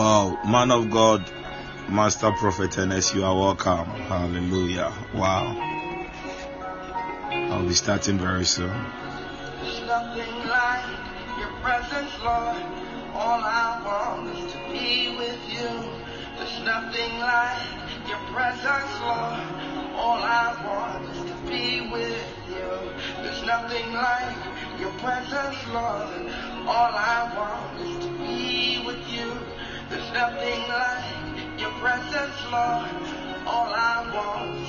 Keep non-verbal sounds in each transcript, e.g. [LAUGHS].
Wow, man of God, Master Prophet Ernest, you are welcome. Hallelujah. Wow. I'll be starting very soon. Nothing like your presence, Lord. All I want is to be with you. There's nothing like your presence, Lord. All I want is to be with you. There's nothing like your presence, Lord. All I want nothing like your presence, Lord. All I want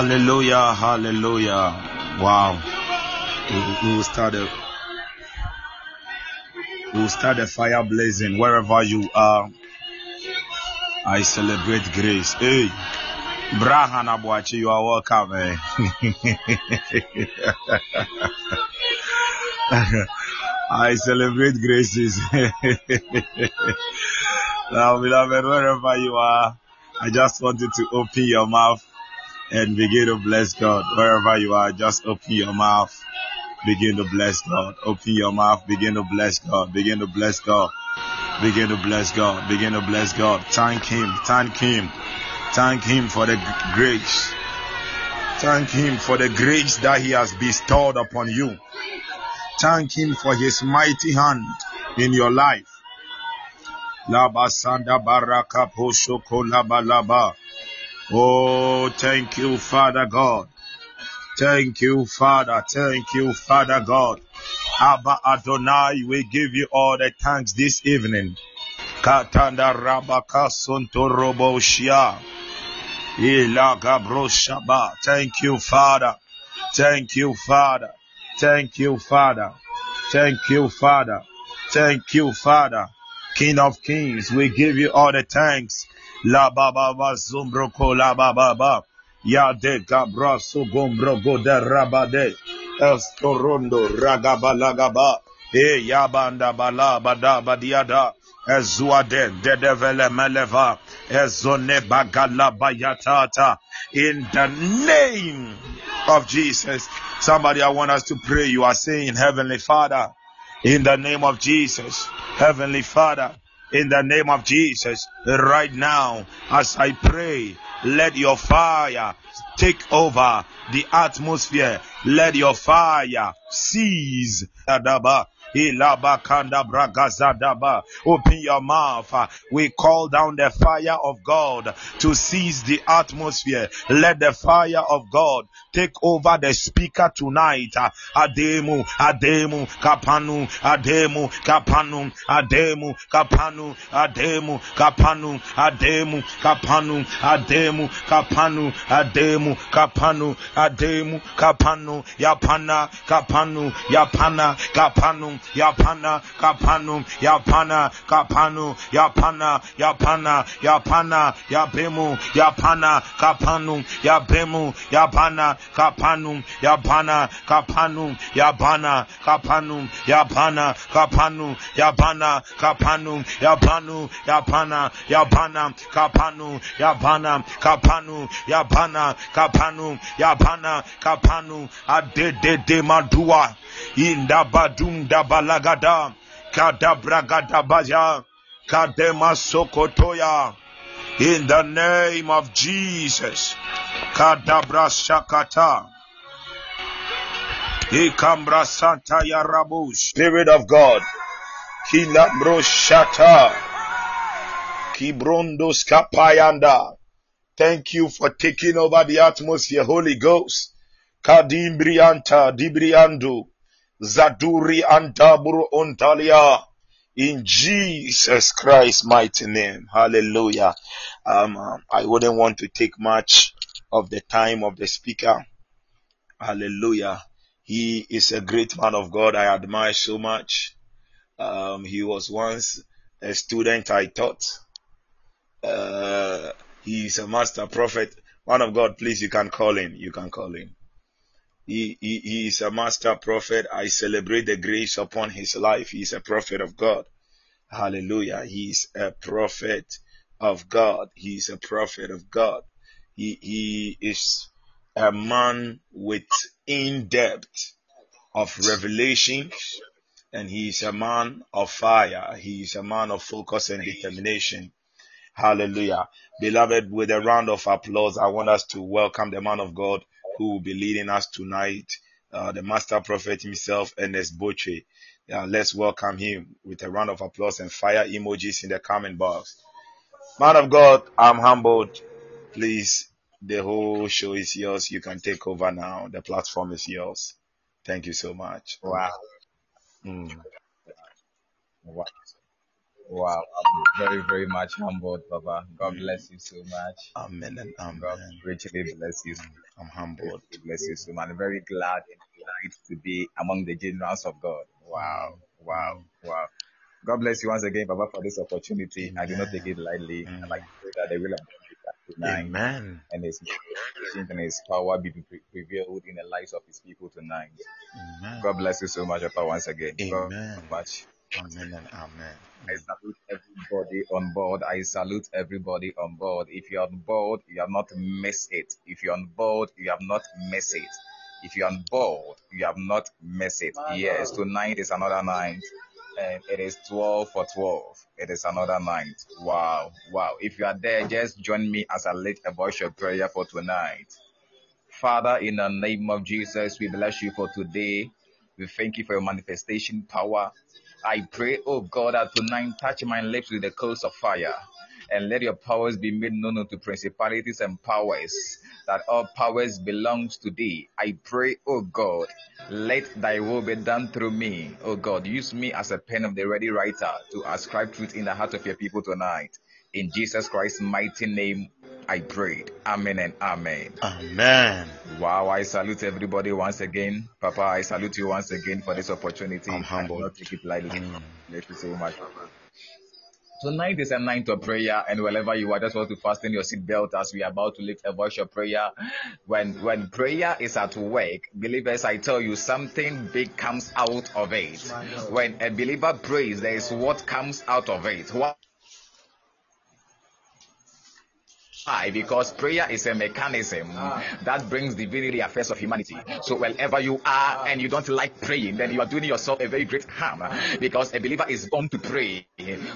Hallelujah, hallelujah. Wow. We, will start a we will start a fire blazing wherever you are. I celebrate grace. Hey, Brahan Abuachi, you are welcome. eh. [LAUGHS] I celebrate graces. [LAUGHS] now, beloved, wherever you are, I just wanted to open your mouth and begin to bless God. Wherever you are, just open your mouth. Begin to bless God. Open your mouth. Begin to bless God. Begin to bless God. Begin to bless God. Begin to bless God. Thank Him. Thank Him. Thank Him for the grace. Thank Him for the grace that He has bestowed upon you. Thank Him for His mighty hand in your life. Labasanda. Oh, thank you, Father God. Thank you, Father. Thank you, Father God. Abba Adonai, we give you all the thanks this evening. Katanda Rabaka Sonto Robo Shia. Ila Gabro Shaba. Thank you, Father. Thank you, Father. Thank you, Father. Thank you, Father. Thank you, Father. King of Kings, we give you all the thanks. La ba ba zumbroko la ba. Ya de gabra go de rabade. Estorondo ragaba lagaba. E bala bada badiada. Ezuade de devele meleva. Ezone bagala bayatata. In the name of Jesus. Somebody, I want us to pray. You are saying, Heavenly Father, in the name of Jesus, Heavenly Father, in the name of Jesus. Right now, as I pray, let your fire take over the atmosphere. Let your fire seize. Open your mouth. We call down the fire of God to seize the atmosphere. Let the fire of God take over the speaker tonight. Ademu, Ademu, Kapanu, Ademu, Kapanu, Ademu, Kapanu, Ademu, Kapanu, Ademu, Kapanu, Ademu, Kapanu, Ademu, Kapanu, Ademu, Kapanu, Yapana, Kapanu, Yapana, Kapanu, yapana kapanu yapana kapanu yapana yapana yapana yapemu yapana kapanu yapemu yapana kapanu yapana kapanu yapana kapanu yapana kapanu yapana kapanu yapanu yapana yapana kapanu yapana kapanu yapana kapanu yapana kapanu adede de madua indabadum dabalagada kadabragada baja kadema sokotoya in the name of Jesus kadabra shakata ikambra santa yarabu spirit of God kilabro shata kibrondos kapayanda thank you for taking over the atmosphere holy ghost. Kadimbrianta dibriando Zaduri Antaburu Ontalia. In Jesus Christ's mighty name. Hallelujah. Um, um, I wouldn't want to take much of the time of the speaker. Hallelujah. He is a great man of God. I admire so much. Um, he was once a student I taught. Uh, he is a master prophet. Man of God, please, you can call him. You can call him. He, he, he is a master prophet. I celebrate the grace upon his life. He is a prophet of God. Hallelujah. He is a prophet of God. He is a prophet of God. He, he is a man with in depth of revelation and he is a man of fire. He is a man of focus and determination. Hallelujah. Beloved, with a round of applause, I want us to welcome the man of God, who will be leading us tonight, uh, the master prophet himself, Ernest Boche. Uh, let's welcome him with a round of applause and fire emojis in the comment box. Man of God, I'm humbled. Please, the whole show is yours. You can take over now. The platform is yours. Thank you so much. Wow. Mm. Wow. Wow. I'm very, very much humbled, Baba. God Mm. bless you so much. Amen and God amen. richly bless you. I'm humbled. Richly bless you so much. I'm very glad and delighted to be among the generals of God. Wow. Wow. Wow. God bless you once again, Baba, for this opportunity. I do not take it lightly. I like to pray that the will of God tonight Amen. and His and His power be prevailed in the lives of His people tonight. Amen. God bless you so much, Papa, once again. God Amen. much. Amen and amen. I salute everybody on board. I salute everybody on board. If you're on board, you have not missed it. If you're on board, you have not missed it. If you're on board, you have not missed it. Yes, tonight is another night. And it is 12 for 12. It is another night. Wow. Wow. If you are there, just join me as I lead a voice of prayer for tonight. Father, in the name of Jesus, we bless you for today. We thank you for your manifestation power. I pray, oh God, that tonight touch my lips with the coals of fire. And let your powers be made known unto principalities and powers, that all powers belongs to thee. I pray, oh God, let thy will be done through me. Oh God, use me as a pen of the ready writer to ascribe truth in the heart of your people tonight. In Jesus Christ's mighty name, I prayed. Amen and amen. Amen. Wow, I salute everybody once again. Papa, I salute you once again for this opportunity. I'm I humbled. do not take it lightly. Mm. Thank you so much. Tonight is a night of prayer, and wherever you are, just want to fasten your seatbelt as we are about to lift a voice of prayer. When when prayer is at work, believers, I tell you, something big comes out of it. When a believer prays, there is what comes out of it. What Why? Because prayer is a mechanism ah. that brings divinity affairs of humanity. So wherever you are ah. and you don't like praying, then you are doing yourself a very great harm. Ah. Because a believer is born to pray.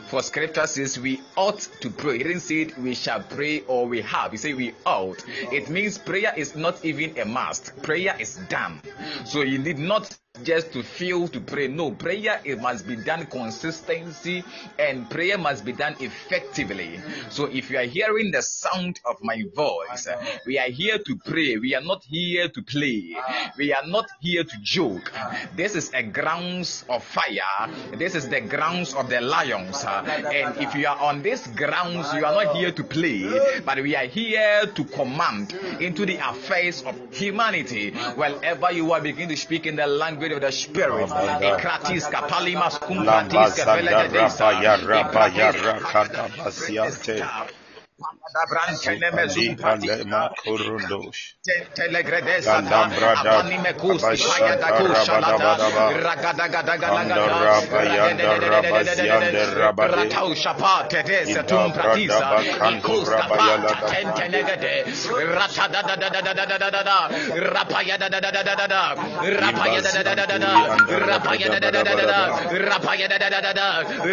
For scripture says we ought to pray. He didn't say we shall pray or we have. He said we ought. It means prayer is not even a must. Prayer is done. So you need not just to feel to pray. No, prayer it must be done consistency and prayer must be done effectively. So if you are hearing the sound of my voice, we are here to pray. We are not here to play. We are not here to joke. This is a grounds of fire. This is the grounds of the lions. And if you are on this grounds, you are not here to play, but we are here to command into the affairs of humanity. Wherever you are, begin to speak in the language filled with the Spirit. Ikratiska palimas kumpratiska velegadisa. Brantene mezunta Telegre sata abanime kusti paya da kusha lata ragada gada gada gada ratau shapa tedese tum pratisa ikusta pata tentenegede rata da da da da da da da da da rapaya da da da da da da da rapaya da da da da da da rapaya da da da da da da rapaya da da da da da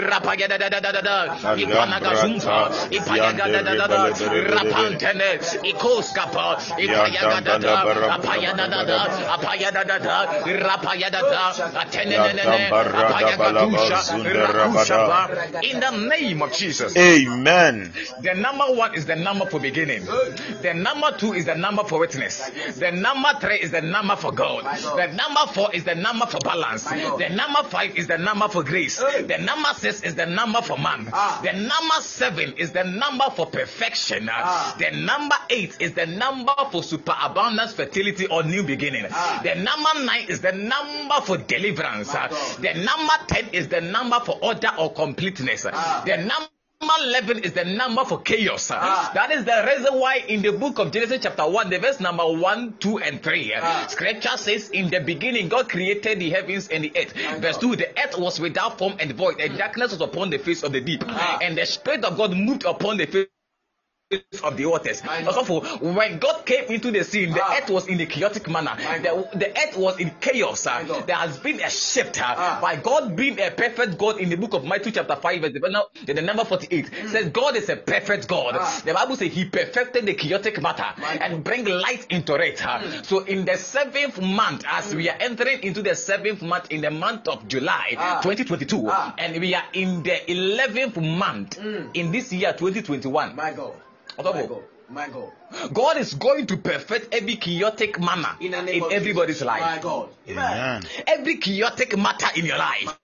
rapaya da da da da da da ipana gazunta ipaya da da da da Rapantene Ikoskapa Ipayagadada Apayadadada Apayadadada Rapayadada Atenenene Apayagadusha Rakushapa In the name of Jesus Amen. the number one is the number for beginning. The number two is the number for witness. The number three is the number for God. The number four is the number for balance. The number five is the number for grace. The number six is the number for man. The number seven is the number for perfection. Uh, the number eight is the number for superabundance, fertility, or new beginning. The number nine is the number for deliverance. Uh, the number ten is the number for order or completeness. Uh, the number Number 11 is the number for chaos. That is the reason why in the book of Genesis, chapter 1, the verse number 1, 2, and 3, scripture says, In the beginning, God created the heavens and the earth. Verse 2, the earth was without form and void, and darkness was upon the face of the deep. And the Spirit of God moved upon the face of the waters. Also, when God came into the scene, the earth was in a chaotic manner. The, the earth was in chaos. uh, There has been a shift. uh, By God being a perfect God in the book of Matthew, chapter 5, verse now, the number 48 says, God is a perfect God. The Bible says He perfected the chaotic matter and bring light into it. uh. So, in the seventh month, as we are entering into the seventh month in the month of July 2022, and we are in the 11th month in this year 2021. My God. Otobo. My God. My God. God is going to perfect every chaotic manner In in, everybody's Jesus. life. My God. Amen. Every chaotic matter in your life.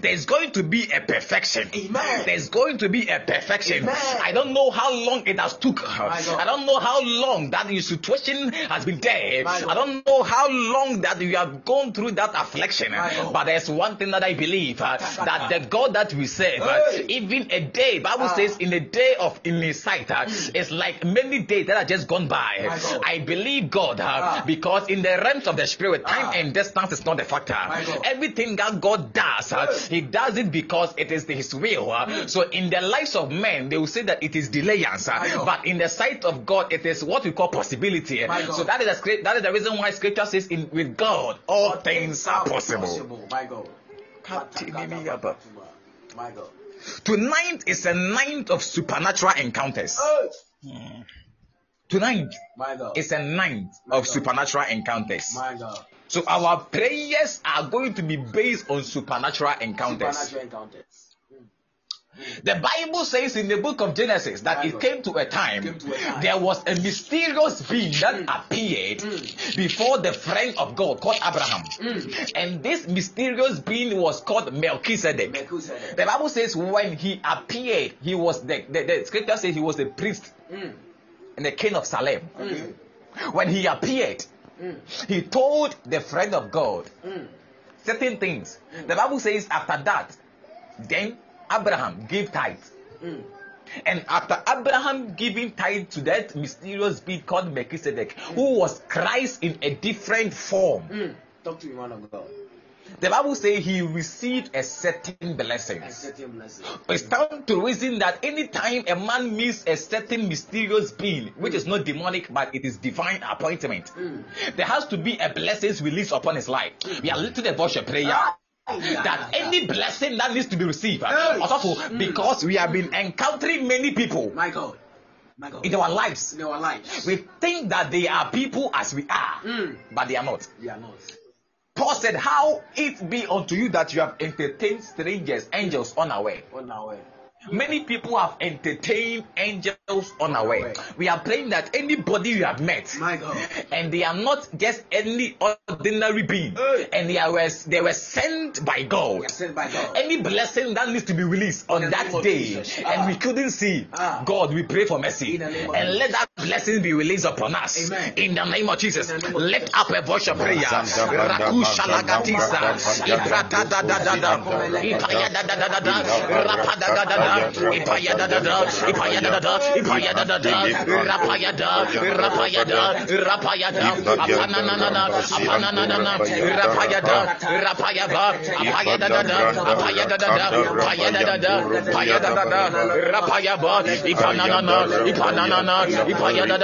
There's going to be a perfection. Amen. There's going to be a perfection. Amen. I don't know how long it has took. I don't know how long that your situation has been there. I don't know how long that you have gone through that affliction. But there's one thing that I believe uh, that the God that we serve, uh, even a day, Bible Ah. says in a day of in His sight, uh, it's like many days that are just gone by. I believe God uh, Ah. because in the realms of the spirit, time Ah. and distance is not a factor. Everything that God does, uh, He does it because it is His will. So in the lives of men, they will say that it is delayance, but in the sight of God, it is what we call possibility. So that is the script- that is the reason why Scripture says, "In with God, all things are possible." My God. My God. Tonight is a night of supernatural encounters. Hey. Tonight My God. is a night of supernatural encounters. My God. So our prayers are going to be based on supernatural encounters. Supernatural encounters. The Bible says in the book of Genesis that it came to a time to a time. there was a mysterious being that appeared before the friend of God called Abraham. And this mysterious being was called Melchizedek. Melchizedek. The Bible says when he appeared, he was the, the, the scripture says he was the priest Mm. and the king of Salem. Mm. When he appeared, Mm. he told the friend of God Mm. certain things. The Bible says after that, then Abraham gave tithe. Mm. And after Abraham giving tithe to that mysterious being called Melchizedek, who was Christ in a different form, Mm. Talk to me, man of God. The Bible says he received a certain blessing. A certain blessing. It's time to reason that anytime a man meets a certain mysterious being, which is not demonic but it is divine appointment, Mm. there has to be a blessing released upon his life. We are lifting the voice of prayer. That any blessing that needs to be received, Hey. also Mm. because we have been encountering many people My God. My God. in our lives, In our lives. we think that they are people as we are, Mm. but they are not. They are not. Paul said, How it be unto you that you have entertained strangers, angels unaware. Way. Many people have entertained angels unaware. We are praying that anybody you have met, My God. and they are not just any ordinary being, Hey. and they are they were sent by God. sent by God. Any blessing that needs to be released on that day, Jesus. and Ah. we couldn't see, Ah. God, we pray for mercy, In the name of and let that blessing be released upon us. Amen. In the name of Jesus, In the of lift Jesus. up a voice of prayer. Rakusha lagatisa, iprata da da da da, ipaya da da da da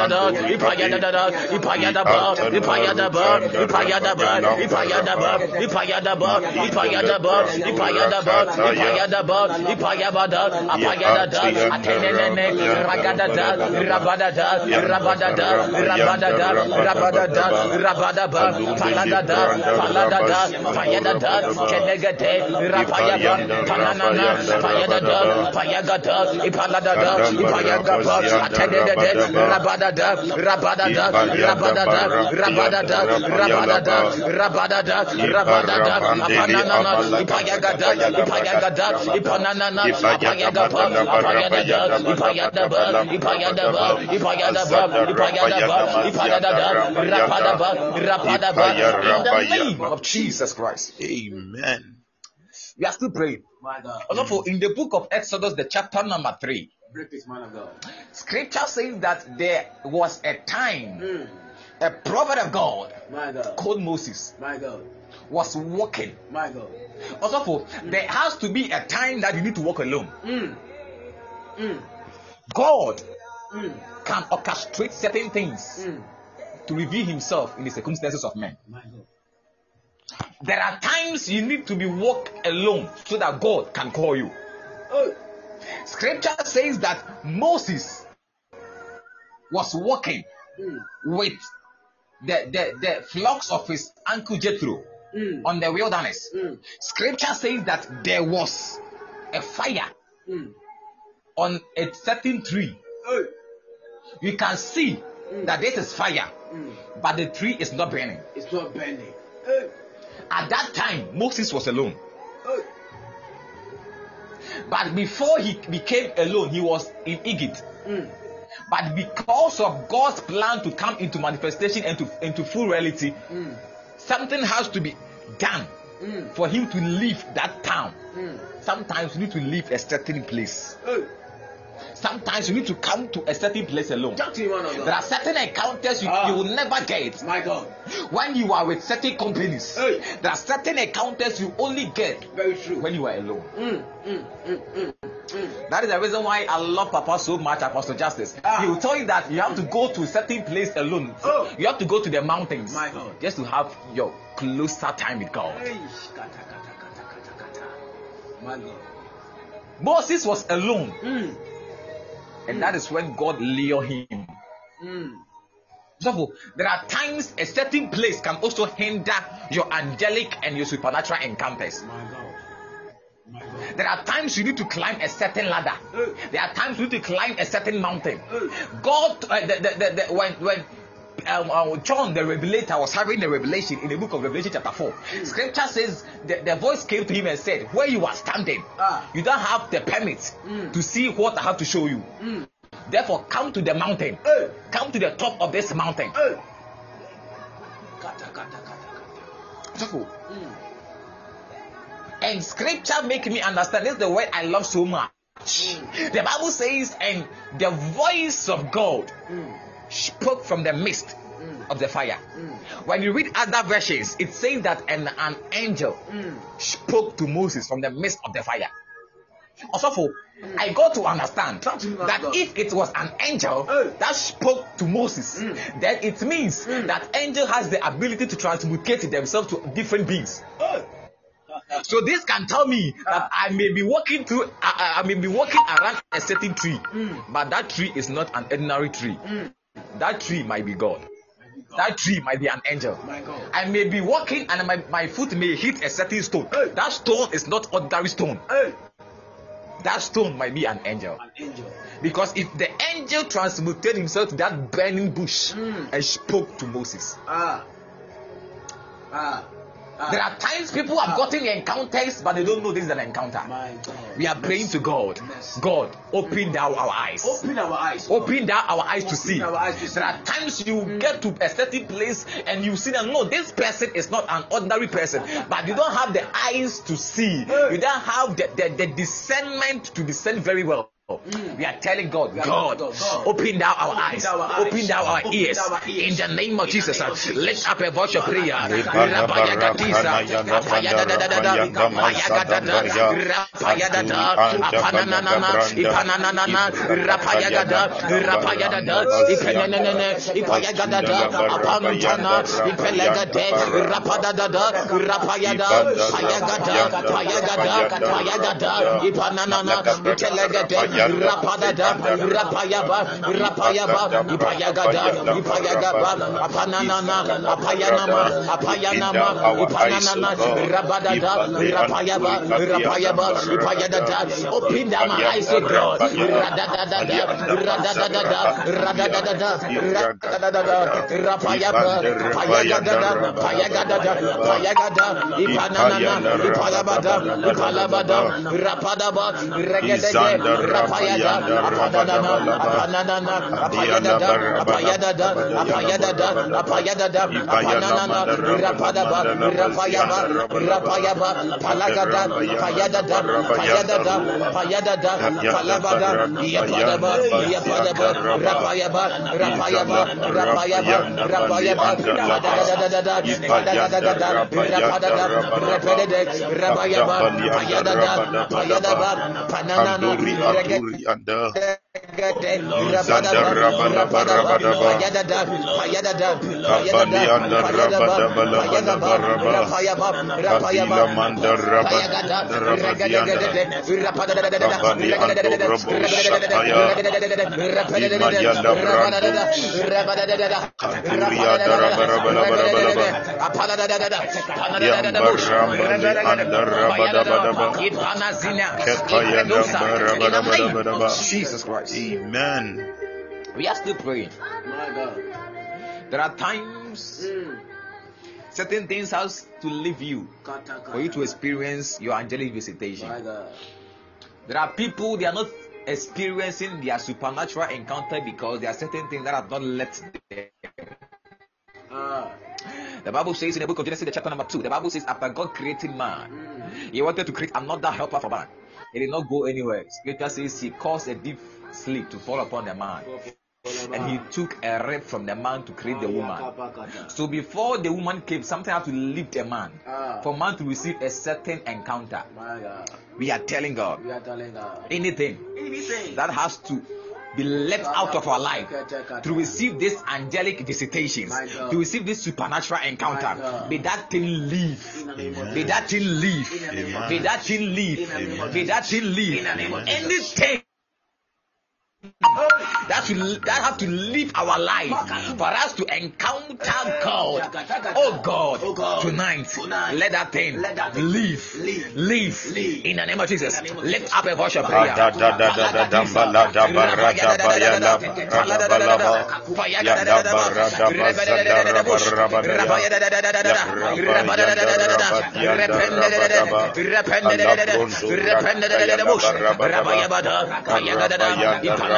da, rapada da da da, ipaya da da da, ipaya da da da, ipaya da da da, Apagada, Atenene, Ragadada, Rabadada, Rabadada, Rabadada, Rabadada, Rabadaba, Paladada, Paladada, Payadada, Kenegate, Rapayaba, Palanana, Payadada, Payagada, Ipaladada, Ipayagaba, Atenede, Rabadada, Rabadada, Rabadada, Rabadada, Rabadada, Rabadada, Rabadada, da, Ipayagada, Ipayagada, Ipanana, Ipayagada, the name of Jesus Christ. Amen. We are still praying. Also, in the book of Exodus, the chapter number three, Scripture says that there was a time a prophet of God, God. called Moses was walking. My God also, for there has to be a time that you need to walk alone. Mm. Mm. God Mm. can orchestrate certain things Mm. to reveal Himself in the circumstances of men. There are times you need to be walk alone so that God can call you. Oh. Scripture says that Moses was walking Mm. with the, the, the flocks of his uncle Jethro Mm. on the wilderness. Mm. Scripture says that there was a fire Mm. on a certain tree. You can see that this is fire, Mm. but the tree is not burning. It's not burning. At that time, Moses was alone. But before he became alone, he was in Egypt. Mm. But because of God's plan to come into manifestation and to into full reality, Mm. Something has to be done Mm. for him to leave that town. Mm. Sometimes you need to leave a certain place. Oh. Sometimes you need to come to a certain place alone. Talk to me, man There are certain encounters you, Ah. you will never get My God. when you are with certain companies. Hey. There are certain encounters you only get Very true. when you are alone. Mm. Mm. Mm. Mm. Mm. That is the reason why I love Papa so much, Apostle Justice. Ah. He will tell you that you have to go to a certain place alone. Oh. You have to go to the mountains My God. just to have your closer time with God. Hey. Moses was alone, Mm. And that is when God lured him. Mm. So there are times a certain place can also hinder your angelic and your supernatural encounters. My God. My God. There are times you need to climb a certain ladder. There are times you need to climb a certain mountain. God, uh, the, the, the, the, when when uh, John the Revelator was having the revelation in the book of Revelation chapter four, Scripture says the, the voice came to him and said, "Where you are standing, Ah. you don't have the permit Mm. to see what I have to show you. Mm. Therefore, come to the mountain. Hey. Come to the top of this mountain." Hey. Kata, kata, kata. Mm. And scripture make me understand. This is the word I love so much. Mm. The Bible says, and the voice of God Mm. Spoke from the mist, Mm. of the fire. Mm. When you read other versions, it says that an, an angel Mm. spoke to Moses from the midst of the fire. Also, I got to understand Talk to me, man that if it was an angel that spoke to Moses, Mm. then it means that angel has the ability to transmutate themselves to different beings. So this can tell me that I may be walking through, I, I may be walking around a certain tree, Mm. but that tree is not an ordinary tree. That tree might be God. That tree might be an angel. I may be walking and my, my foot may hit a certain stone. Hey. That stone is not ordinary stone. Hey, That stone might be an angel. an angel. Because if the angel transmuted himself to that burning bush Mm. and spoke to Moses, Ah. Ah. Ah. there are times people have gotten encounters, but they don't know this is an encounter. We are praying to God. God, open thou our eyes. Open our eyes. Open thou our eyes to see. our eyes to see. There are times you get to a certain place and you see that no, this person is not an ordinary person, but you don't have the eyes to see. You don't have the, the, the discernment to discern very well. Oh, mm. We are telling God, are God, God, God, open thou our eyes, thou our eyes, open thou our ears, thou our ears. in the name of Jesus. name of uh, Lift up a voice of prayer. Rapadada, rapayaba, rapayaba, ipayagada, ipayagaba, apananana, apayanama, apayanama, ipananana, rabadada, rapayaba, rapayaba, ipayadada, open down my eyes, O God, radadadada, radadadada, radadadada, radadadada, rapayaba, payagadada, payagadada, payagada, ipananana, ipalabada, ipalabada, rapadaba, regedege, rapayada, apadadana, apananana, apayadada, apayadada, apayadada, apayadada, apananana, rapadaba, rapayaba, rapayaba, palagada, payadada, payadada, payadada, palabada, yapadaba, yapadaba, rapayaba, rapayaba, rapayaba, rapayaba, radadadadada, radadadada, rapadada, rapedede, rabayaba, payadada, payadaba, pananana, Anduri regedege, aturi anda. Jesus Christ. Amen. We are still praying. My God. There are times Mm. certain things has to leave you for you to experience your angelic visitation. My God. There are people they are not experiencing their supernatural encounter because there are certain things that have not left them. Ah. The Bible says in the book of Genesis, the chapter number two, the Bible says after God created man, Mm. He wanted to create another helper for man. He did not go anywhere. Scripture says He caused a deep sleep to fall upon the man, and He took a rib from the man to create the woman. So before the woman came, something had to leave the man Ah. for man to receive a certain encounter. We are telling God We are telling God. anything Anything. that has to be left out of our life to receive this angelic visitations, to receive this supernatural encounter. May that thing leave. In the name of May that thing leave. In the name of May that thing leave. In the name of May that thing leave. In the name. Anything that will that have to live our life for us to encounter God. Oh God, Oh God. tonight, Tonight. let that thing Let that thing leave, leave. leave, Leave. in the name of Jesus. In the name of Lift up a voice of prayer. Da da da da da da bala da bara da baya la bara da bala ba. Ya da bara da ba za da ra ba ra ba da ya. Ya ra ba ya da ra ba ya da ra ba da ba. Ala bronzo ra da ya la ba ra ba da ba. Ara ba ya da ra ba da ba la Rapayada,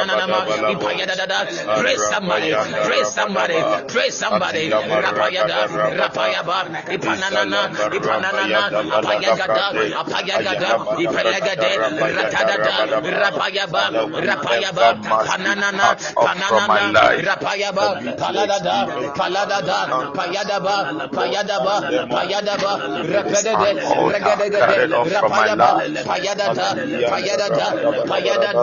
Pray somebody, pray somebody, pray somebody. Rapayada, Rapayaba, Ipanana, Ipanana, Apayagada, Apayagada, Ipelegade, Ratadada, Rapayaba, Rapayaba, Panana, Panana, Rapayaba, Paladada, Paladada, Payadaba, Payadaba, Payadaba, Repedede, Regadegade, Rapayaba, Payadada, Payadada, Payadada,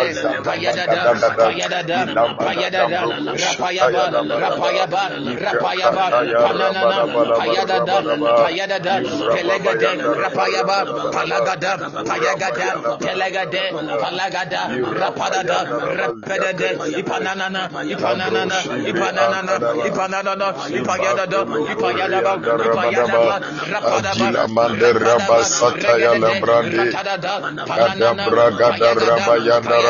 Pelegade, Payadada, Payadada, Payadada, Rapayaba, Rapayaba, Rapayaba, Panana, Payadada, Payadada, Pelegade, Rapayaba, Palagada, Payagada, Pelegade, Palagada, Rapadada, Repedede, Ipanana, Ipanana, Ipanana, Ipanana, Ipayadada, Ipayadaba, Ipayadaba, Rapadaba, Agila mande rabasata ya lambrande. Kadabra gada rabayanda rabarabadaba. Kadia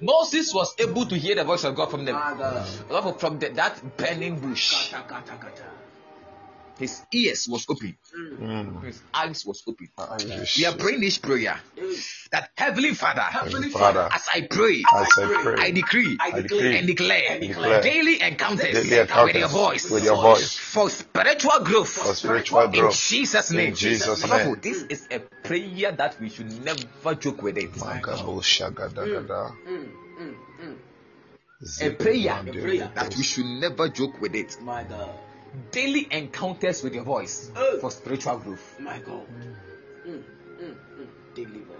Moses was able to hear the voice of God from the My God. from that burning bush. His ears was open. Mm. His eyes was open. Yes. We are praying this prayer that Heavenly Father, Heavenly Father, as I pray, as I pray, I decree I decree and declare, and declare daily encounters, daily with your voice with your voice for spiritual growth for spiritual growth in. Jesus' name. In Jesus' Wonderful. name. This is a prayer that we should never joke with it. Magabo shagadagada. Mm, mm, mm. A prayer, a prayer that we should never joke with it. My God. Daily encounters with your voice Oh. for spiritual growth. My God. Mm, mm, mm. Daily voice.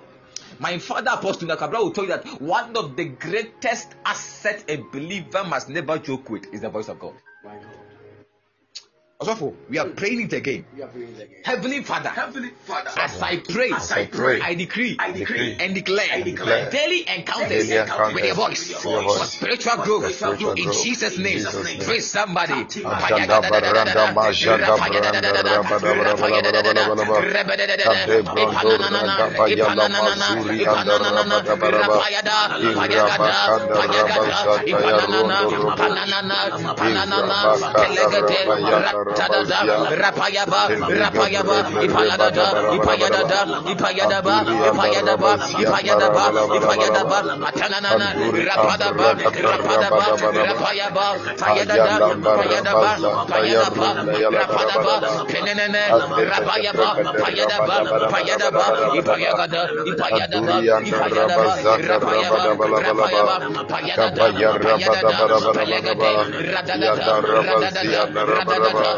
My father Apostle Nakabra will tell you that one of the greatest assets a believer must never joke with is the voice of God. My God. Also, we are praying it again. We are praying again. Heavenly Father, Heavenly Father. as I pray, As I pray, I decree, I decree and declare, I declare daily encounters, Daily encounters with your voice, with your voice. for spiritual growth in. Jesus' name. Jesus' name. Praise somebody. Ajanda baranda Tadada, Rapayaba, Rapayaba, Ipayadada, Ipayadada, Ipayadaba, Ipayadaba, Ipayadaba, Ipayadaba, Atanana, Rapadaba, Rapadaba, Rapayaba, Payadada, Payadaba, Payadaba, Rapadaba, Penene, Rapayaba, Payadaba, Payadaba, Ipayagada, Ipayadaba, Ipayadaba, Rapayaba, Rapayaba, Payadada, Payadada, Pelegade, Radada, Radada, Radada,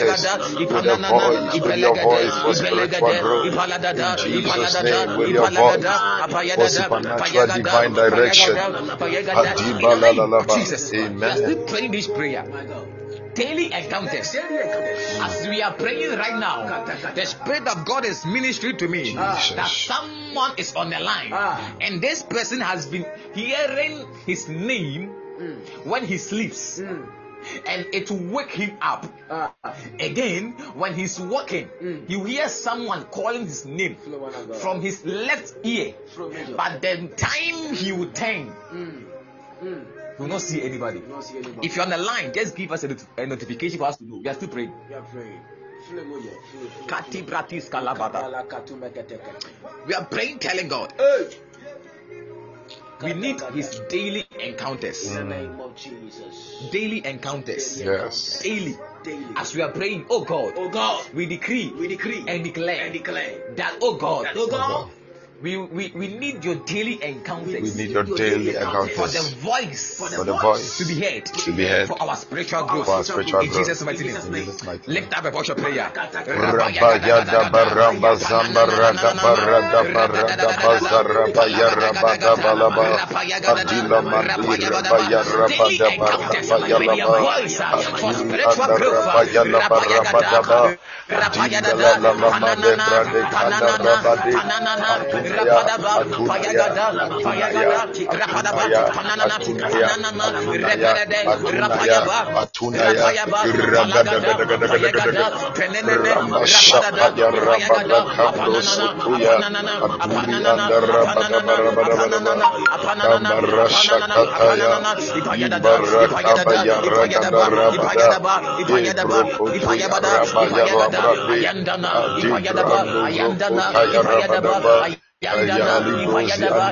encounters with the voice, with your voice for spiritual growth. In Jesus' name, with your voice for supernatural divine direction. Amen. still praying this prayer. Daily encounters. As we are praying right now, the Spirit of God is ministering to me Jesus. that someone is on the line, and this person has been hearing his name Mm, when he sleeps, mm. And it will wake him up. Ah. Again, when he's walking, Mm. you hear someone calling his name Flow one of God. from his left ear, but the time he will turn, Mm, mm. he will not see anybody. Don't see anybody. If you're on the line, just give us a, not- a notification for us to know. We are still praying. We are praying. Flow major. Flow, flow, Kati flow. bratis kalabada. Kalakatu meketeke. We are praying, telling God, Hey. We need His daily encounters. In the name of Jesus. Daily encounters. Yes. Daily. Daily. As we are praying, oh God, Oh God. we decree We decree and declare and declare that, oh God, that, oh God, We, we, we need your daily encounters. We need your daily for the encounters voice for the voice to be heard. to be heard For our spiritual growth. for our spiritual In growth. Jesus' mighty name. In Jesus' mighty name. Lift up a voice of prayer rapadaba payagada payagada rapadaba pananana pananana reperede rapayaba rapayaba panagada payagada penenene rapadada payagada apananana apananana apananana apananana apananana apananana ipayadada ipayadada ipayadaba ipayadaba ipayadaba ipayabada ipayagada ayandana ipayadaba ayandana ipayadaba Yandana, Ipayadaba,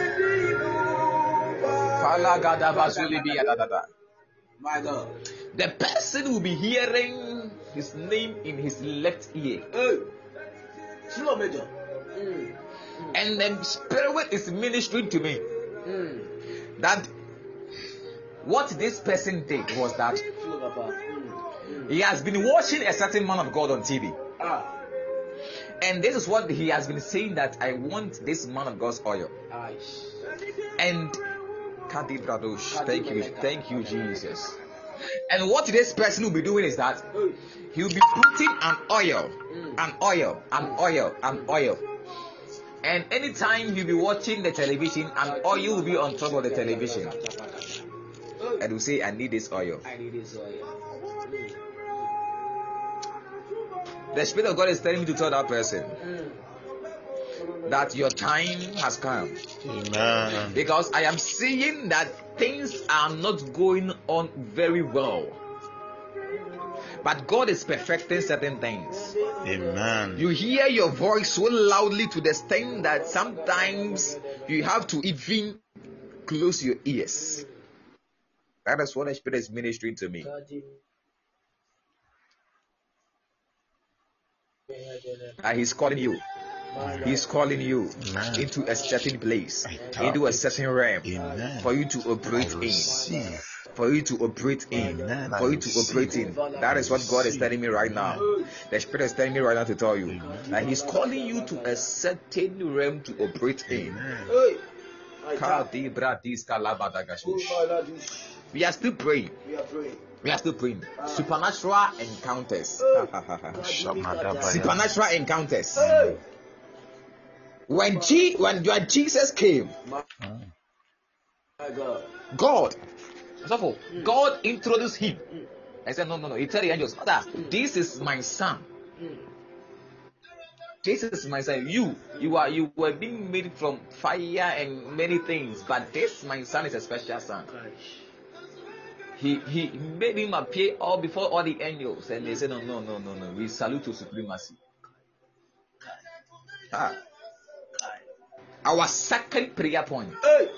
My God. The person will be hearing his name in his left ear. Mm. and the spirit is ministering to me Mm. that what this person did was that Mm. He has been watching a certain man of God on TV, Ah. and this is what he has been saying that I want this man of God's oil. Aish. And thank you, thank you, Jesus. And what this person will be doing is that he'll be putting an oil, an oil, an oil, an oil. And anytime you'll be watching the television, an oil will be on top of the television. And will say, I need this oil. I need this oil. The Spirit of God is telling me to tell that person Mm. That your time has come. Amen. Because I am seeing that things are not going on very well. But God is perfecting certain things. Amen. You hear your voice so loudly to the extent that sometimes you have to even close your ears. That is what the Spirit is ministering to me. And He's calling you. He's calling you Amen. into a certain place, into a certain realm Amen. for you to operate in. For you to operate in. For you to operate in. That is what God is telling me right now. The Spirit is telling me right now to tell you that He's calling you to a certain realm to operate in. Amen. Hey. I tap. We are still praying. We are praying. We are still praying. Supernatural encounters. Supernatural encounters. Hey. When G when when Jesus came, God. God, so God introduced him. I said, No, no, no. He told the angels, Father, this is my son. Mm. This is my son. You, you are you were being made from fire and many things, but this my son is a special son. He he made him appear all before all the angels, and they said, No, no, no, no, no. We salute to supremacy. Ah. Our second prayer point. Hey.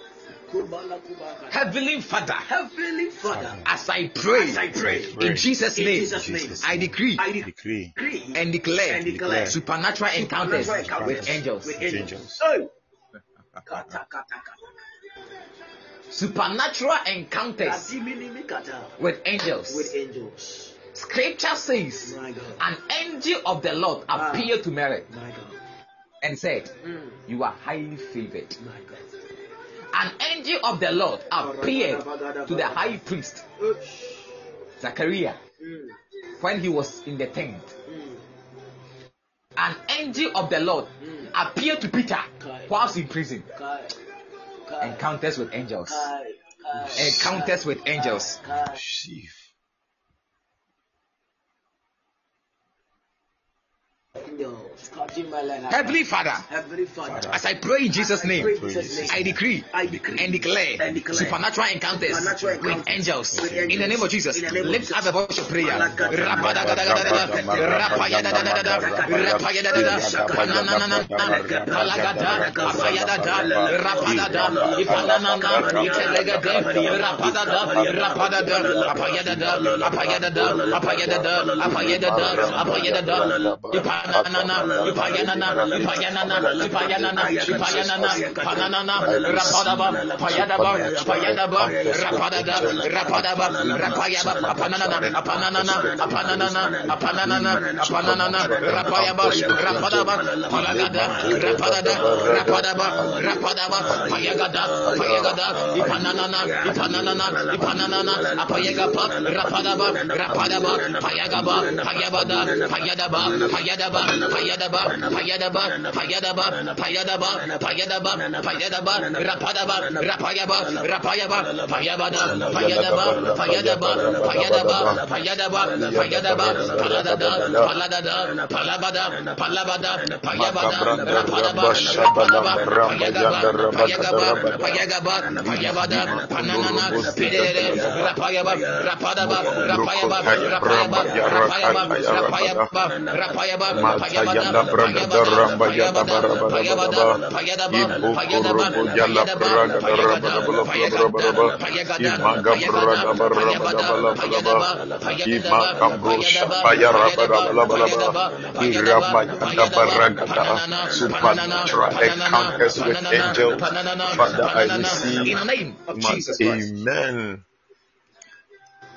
Heavenly Father, Heavenly Father. as I pray, As I pray. in Jesus' In name, Jesus' name. I decree I Decree. decree and declare, and declare supernatural encounters supernatural with angels. With With angels. Hey. [LAUGHS] Supernatural encounters with angels. With angels. Scripture says, an angel of the Lord Ah. appeared to Mary My God. And said, Mm. You are highly favored. An angel of the Lord appeared to the high priest Zachariah Mm. when he was in the tent. Mm. An angel of the Lord appeared to Peter whilst in prison. Kai. Kai. Encounters with angels. Kai. Kai. Encounters with angels. Kai. Receive. Angels touching my life. Heavenly Father, Heavenly Father. as I pray in Jesus' name, Pray in Jesus' name. I decree I decree and declare, and declare supernatural encounters supernatural with encounters angels. with In the angels. name of Jesus, In the name of lift Jesus. up a voice of prayer. Malakata. Ipananana, ipayanana, ipayanana, ipayanana, ipayanana, pananana, rapadaba, payadaba, payadaba, rapadada, rapadaba, rapayaba, apananana, apananana, apananana, apananana, apananana, rapayaba, rapadaba, palagada, rapadada, rapadaba, rapadaba, payagada, payagada, ipananana, ipananana, ipananana, apayagapa, rapadaba, rapadaba, payagaba, payabada, payadaba, payadaba, payadaba, payadaba, payadaba, payadaba, payadaba, payadaba, rapadaba, rapayaba, rapayaba, payabada, payadaba, payadaba, payadaba, payadaba, payadaba, paladada, paladada, palabada, palabada, payabada, rapadaba, rapadaba, payagaba, payagaba, payagaba, payabada, pananana, pidere, rapayaba, rapadaba, rapayaba, rapayaba, rapayaba, rapayaba, rapayaba, yala branda daramba yata baraba baraba ibu kurubu yala branda daramba baraba baraba imaga branda baraba baraba baraba imaga brusha bayara baraba baraba irama yata baranga da supernatural encounters with angels Father I receive my Amen.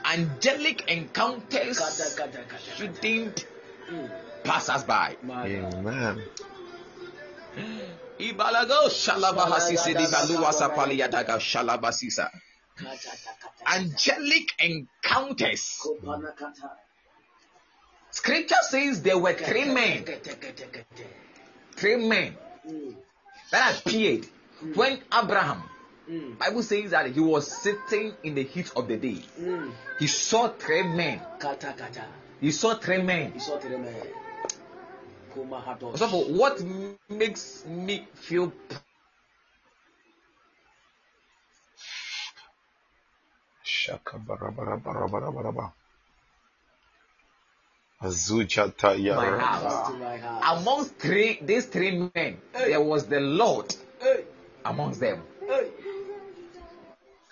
Angelic encounters shouldn't Pass us by. Amen. Angelic encounters. Scripture says there were three men, three men Mm. that appeared when Abraham. Mm. Bible says that he was sitting in the heat of the day. Mm. He saw three men. Kata, kata. He saw three men. You saw the man. Kuma hatos. So what makes me feel Shaka bara bara bara bara bara bara. Azuchata my yara. house? to my house. Amongst three, these three men, there was the Lord Hey, amongst them. hey.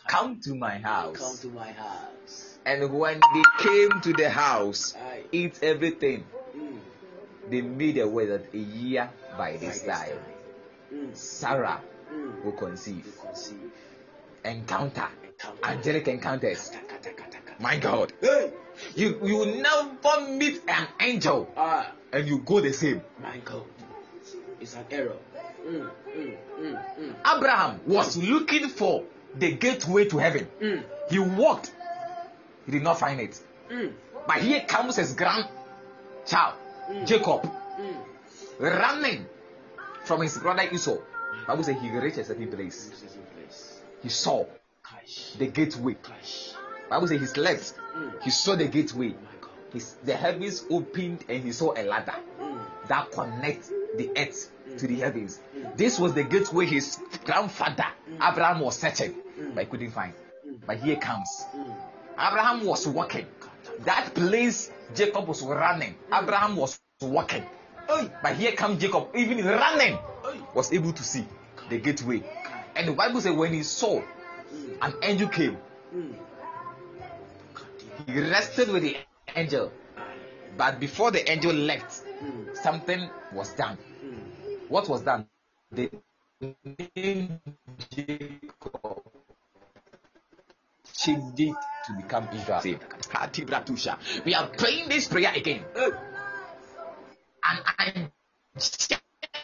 Come to my house. Come to my house. And when they came to the house, Aye. eat everything. They made a way that a year by this time, Mm. Sarah Mm. will conceive. Encounter, angelic encounters. My God, you you will never meet an angel Ah, and you go the same. my God. It's an error. Mm. Abraham was looking for the gateway to heaven. He walked, he did not find it. But here comes his grandchild. Jacob, Mm. running from his brother Esau. Bible says he reached a certain place. This is in place. He saw the gateway. Bible says he slept. Mm. He saw the gateway. His, the heavens opened and he saw a ladder Mm. that connects the earth to the heavens. Mm. This was the gateway his grandfather Abraham was searching, Mm. but he couldn't find. Mm. But here comes. Mm. Abraham was walking. That place Jacob was running. Abraham was walking. But here comes Jacob, even running, was able to see the gateway. And the Bible says when he saw an angel came, Mm. he rested with the angel. But before the angel left, Mm. something was done. Mm. What was done? The name Jacob changed it to become Israel. Katibratusha. We are praying this prayer again. An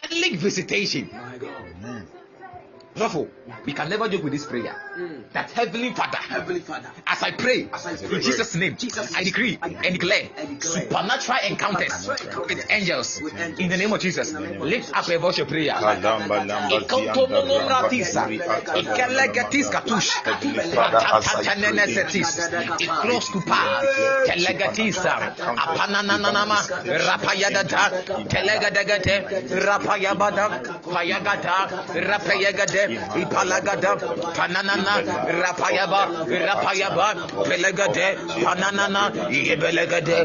angelic visitation My God. Therefore, we can never joke with this prayer. Mm. That Heavenly Father, Heavenly Father, as I pray, as I in Jesus' name, Jesus' I decree I and declare declare supernatural encounters supernatural with angels with angels. in the name of Jesus. In the name of Lift Jesus. up a voice of prayer. Kalamba lamba Ikotonono zianda ratisa, ramba duri ikelegetis katush, Heavenly Father, as I ratatatanene pray, setis, ikros kupa, telegatisa, apanananama, rapayadata, telegadagate, rapayabada, payagata, rapayagade, ipalagada, pananana, rapayaba, rapayaba, pelegade, pananana, ibelegade,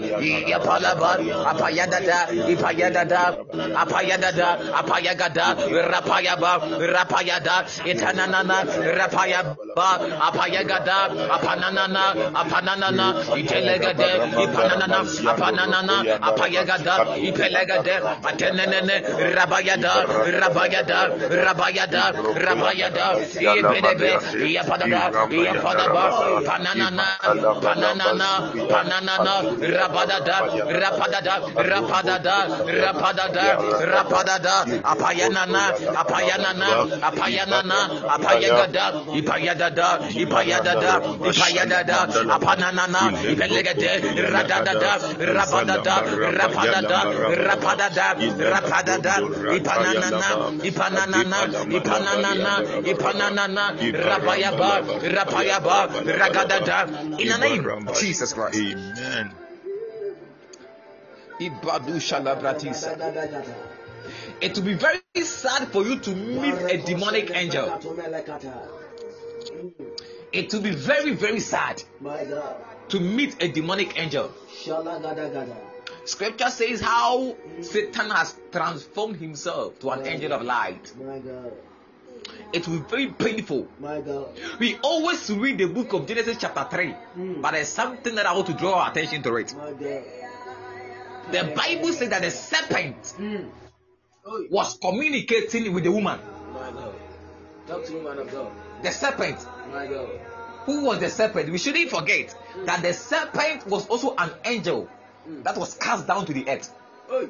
yapalaba, apayadada, ipayadada, apayadada, apayagada, rapayaba, rapayada, itananana, rapayaba, apayagada, apananana, apananana, itelegade, ipananana, apananana, apayagada, ipelegade, atenenene, rabayada, rabayada, rabayada, rabayada, ipedebe, yapadada, yapadaba, pananana, pananana, pananana, rabadada, rapadada, rapadada, rapadada, rapadada, apayanana, apayanana, apayanana, apayagada, ipayadada, ipayadada, ipayadada, apananana, ipelegade, radadada, rabadada, rapadada, rapadada, rapadada, ipananana, ipananana, ipananana, rabayaba, rapayaba, ragadada, in the name of Jesus Christ. Amen. It will be very sad for you to meet a demonic angel. It will be very, very sad to meet a demonic angel. Scripture says how Satan has transformed himself to an angel of light. It will be very painful. My God. We always read the book of Genesis, chapter 3, Mm. but there's something that I want to draw our attention to it. My God. The Bible says that the serpent Mm. Was communicating with the woman. my God. Talk to me, man of God. The serpent My God. who was the serpent? We shouldn't forget that the serpent was also an angel Mm. that was cast down to the earth. Oi.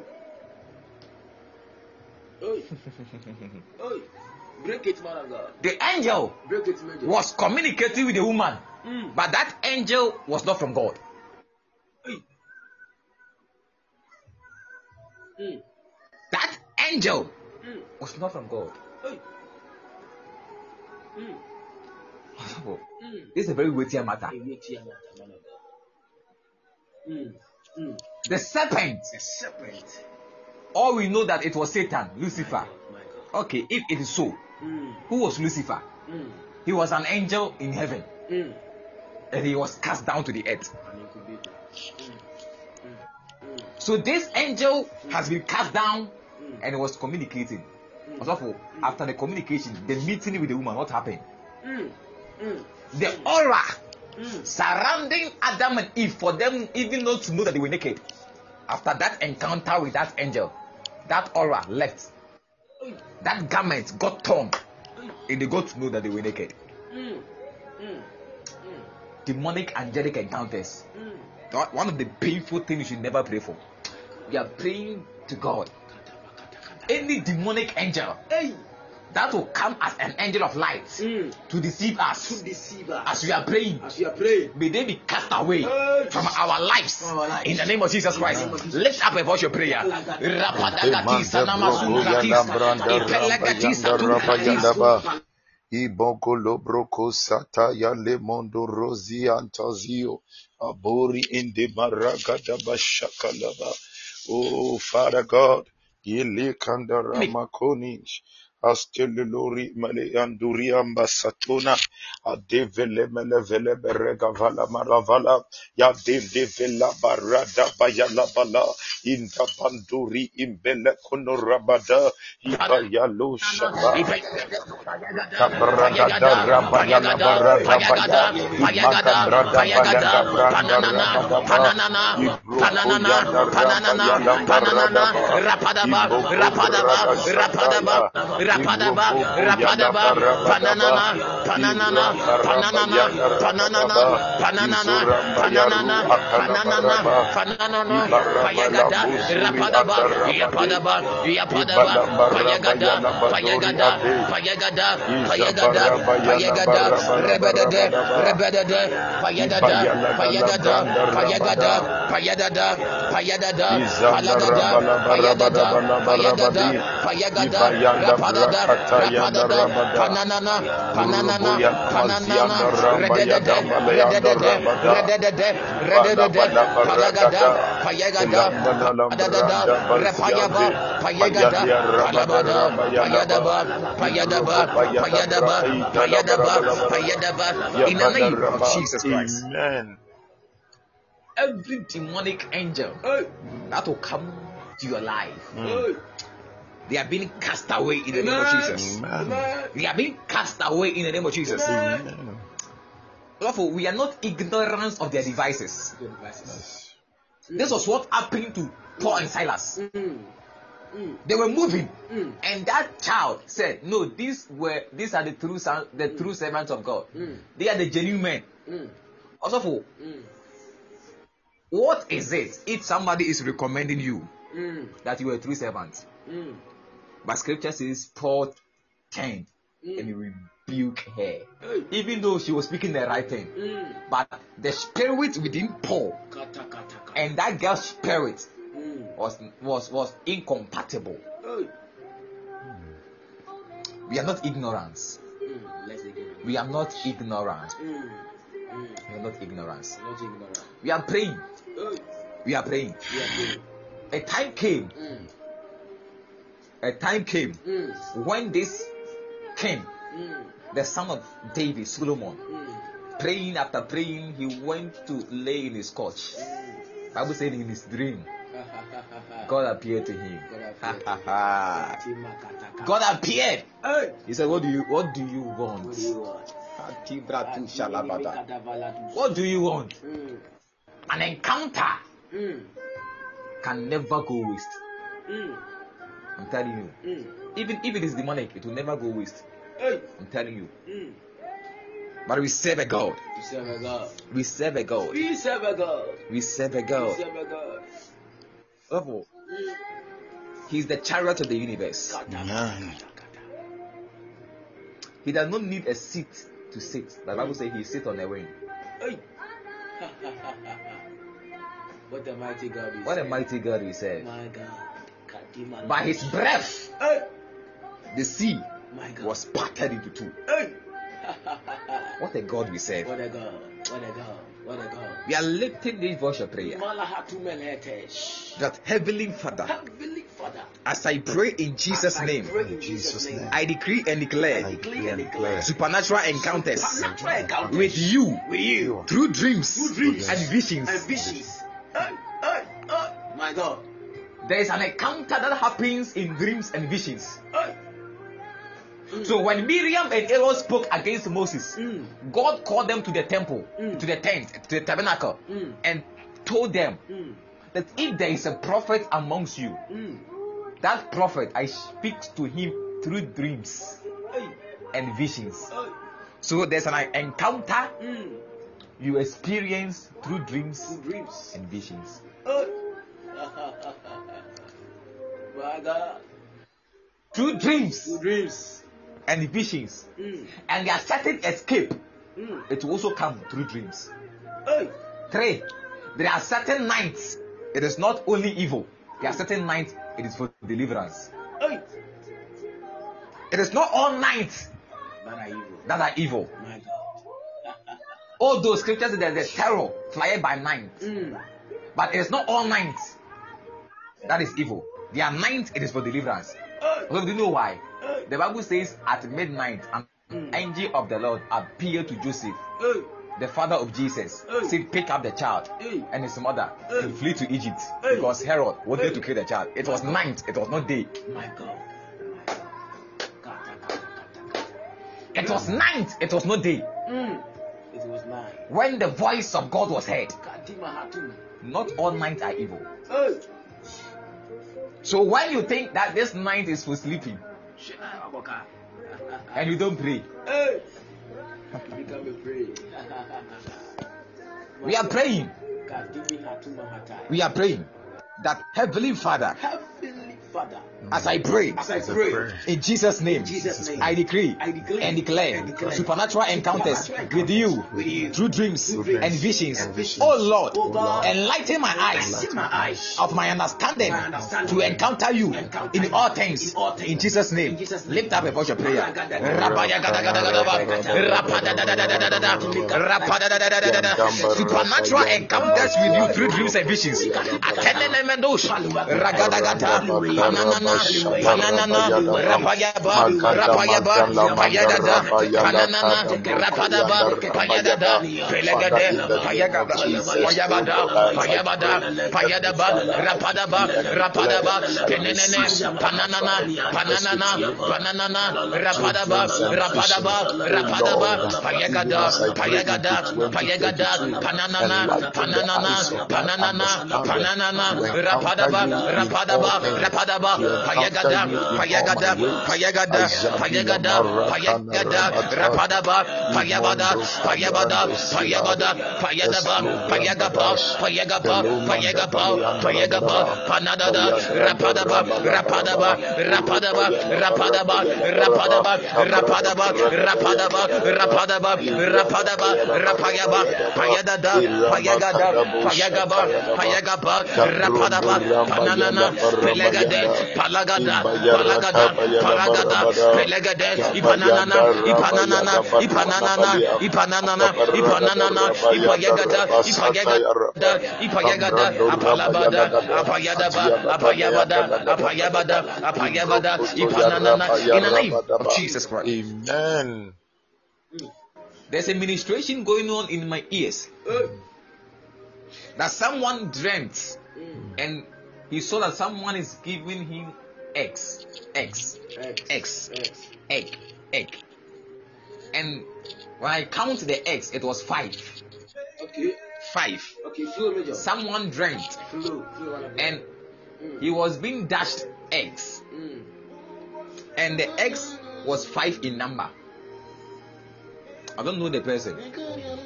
Oi. Oi. Break it, man of God. The angel Break it, major. was communicating with the woman, Mm. but that angel was not from God. Mm. That angel Mm. was not from God. Mm. [LAUGHS] This is a very weighty matter. Hey, wait here, man man of God. Mm. Mm. The serpent, A serpent. all we know that it was Satan, Lucifer. My God. Okay, if it is so. Hmm. who was Lucifer? Mm. He was an angel in heaven Mm. and he was cast down to the earth. Hmm. Hmm. So this angel has been cast down and he was communicating. Mm. Also, after the communication, the meeting with the woman, what happened? The aura surrounding Adam and Eve for them even not to know that they were naked. After that encounter with that angel, that aura left. That garment got torn and they got to know that they were naked. Mm. Mm. Demonic angelic encounters. One of the painful things you should never pray for. You are praying to God. Any demonic angel Hey. That will come as an angel of light Mm. to deceive us. To us deceive us. as we are praying. As we are praying. May they be cast away Hey. from our lives From our lives. in the name of Jesus Christ. name of Lift up a voice of prayer. Rapadagatis, Emanda broko yanda branda ipelegatis, raba yanda raba atukratis. yanda ba. Ibongo lobroko sata ya le mondo rosi antazio. Abori in the maragada bashakalaba. Oh, Father God. Yele kandara makonish. Astelelori male anduri ambasatona. Adevele mele vele berega vala maravala. Ya de de vela barada bayala bala. Inda banduri imbele konorabada. Ibayalo shaba. rapadaba, rapadaba, pananana, pananana, pananana, pananana, pananana, pananana, pananana, pananana, payagada, rapadaba, yapadaba, yapadaba, payagada, payagada, payagada, payagada, payagada, rebedede, rebedede, payagada, payagada, payagada, payagada, payagada, palagada, payagada, payagada, payagada, rapadada, rapadada, pananana, pananana, pananana, rededede, rededede, rededede, rededede, palagada, payagada, padadada, repayaba, payagada, palabada, payadaba, payadaba, payadaba, payadaba, payadaba, in the name of Jesus Christ. Amen. Every demonic angel that will come to your life, they are being cast away in the name of Jesus. Amen. They are being cast away in the name of Jesus. Amen. Therefore, we are not ignorant of their devices. Good devices. This was what happened to Paul and Silas. Mm. Mm. They were moving, Mm. and that child said, "No, these were these are the true son, the true servants of God. Mm. They are the genuine men." Mm. Also, for Mm. what is it if somebody is recommending you Mm. that you are a true servant? Mm. But Scripture says Paul turned and he Mm. rebuked her, Hey. even though she was speaking the right thing. Mm. But the spirit within Paul Kata kata kata. and that girl's spirit Mm. was was was incompatible. We are not ignorant. Mm. We are not ignorant. Mm. Mm. We are not ignorant. Not ignorant. We are We are praying. We are praying. A time came. Mm. A time came Mm. when this king, Mm. the son of David, Solomon, Mm. praying after praying, he went to lay in his couch. Mm. Bible said in his dream. [LAUGHS] God appeared to him. God appeared. ha, ha. Tima kata kata. God appeared. Hey. He said, "What do you What do you want?" What do you want? Atibratu shalabada. Kadavaladus. What do you want? Mm. An encounter Mm. can never go waste. Mm. I'm telling you. Mm. Even if it is demonic, it will never go waste. Hey. I'm telling you. Mm. But we serve a God. We serve a God. We serve a God. We serve a God. We serve a We God. serve a God. Therefore, Mm. He's the chariot of the universe. Kata Amen. kata kata. He does not need a seat to sit. The Bible says he sits on a wing. Hey. [LAUGHS] what a mighty God is. What a mighty God we serve. My God. Kadima. By his breath, the sea My God. was parted into two. [LAUGHS] What a God we serve. what a God. What a God. What a God. We are lifting this voice of prayer. That Heavenly Father, Heavenly Father. as I pray in Jesus' I name, pray in Jesus' name. I decree and declare I declare and declare supernatural encounters supernatural encounters with you with you through dreams, Through dreams and visions. and visions. Hey, hey, hey. My God. There is an encounter that happens in dreams and visions. So when Miriam and Aaron spoke against Moses, Mm. God called them to the temple, Mm. to the tent, to the tabernacle, Mm. and told them Mm. that if there is a prophet amongst you, Mm. that prophet I speak to him through dreams and visions. So there's an encounter you experience through dreams dreams. and visions. [LAUGHS] Hey. My God. Through dreams Two dreams. and visions. Mm. And their certain escape, Mm. it will also come through dreams. Hey. Three, there are certain nights. It is not only evil. There are certain nights. It is for deliverance. Hey. It is not all nights That are evil. that are evil. [LAUGHS] All those scriptures that the terror flying by night, Mm. but it is not all nights that is evil. There are nights. It is for deliverance. Well, do you know why? The Bible says at midnight, an Mm. angel of the Lord appeared to Joseph, hmm. the father of Jesus, hmm. said, "Pick up the child hmm. and his mother and flee to Egypt because Herod wanted to kill the child. It was night. It was not day. My God. It was night. It was not day. It was mine. When the voice of God was heard, not all nights are evil. So when you think that this night is for sleeping, and you don't pray. Hey. Become a pray. We are praying. God, give me heart to my heart. We are praying that Heavenly Father, Heavenly Father, as I pray as I pray, in Jesus' name, Jesus' name, I decree I declare and declare and declare supernatural encounters with you with you through dreams and visions. and visions. Oh Lord, Oh enlighten my eyes my eyes of my understanding My understanding to encounter you encounter in all things. in all things. In Jesus' name, In Jesus' name. lift up a voice of prayer. Supernatural encounters with you through dreams and visions. Pananana. Rapayaba. Rapayaba. Payagada. Pananana. Rapadaba. Payagada. Pelegade. Payagada. Payabada. Payabada. Payadaba. Rapadaba. Rapadaba. Penenene. Pananana. Pananana. Pananana. Rapadaba. Rapadaba. Rapadaba. Payagada. Payagada. Payagada. Pananana. Pananana. Pananana. Pananana. Rapadaba. Rapadaba. Rapadaba. Payagada. Payagada. Payagada. Payagada. Payagada. Rapadaba. Payabada. Payabada. Payabada. Payadaba. Payagapa. Payagapa. Payagapa. Payagapa. Panadada. Rapadaba. Rapadaba. Rapadaba. Rapadaba. Rapadaba. Rapadaba. Rapadaba. Rapadaba. Rapadaba. Rapayaba. Payadada. Payagada. Payagaba. Payagaba. Rapadaba. Pananana. Pelegade. Palagada. Palagada. Palagada. Pelegade. Ipananana. Ipananana. Ipananana. Ipananana. Ipananana. Ipayagada. Ipayagada. Ipayagada. Apalabada. Apayadaba. Apayabada. Apayabada. Apayabada. Ipananana. In the name of Jesus Christ. Amen. There's a ministration going on in my ears that someone dreamt mm. and he saw that someone is giving him X, X, X, X, X. egg, egg. And when I count the X, it was five. Okay, Five. okay, flow major. Someone drank. Flow, flow. one of and he was being dashed X. Mm. And the X was five in number. I don't know the person,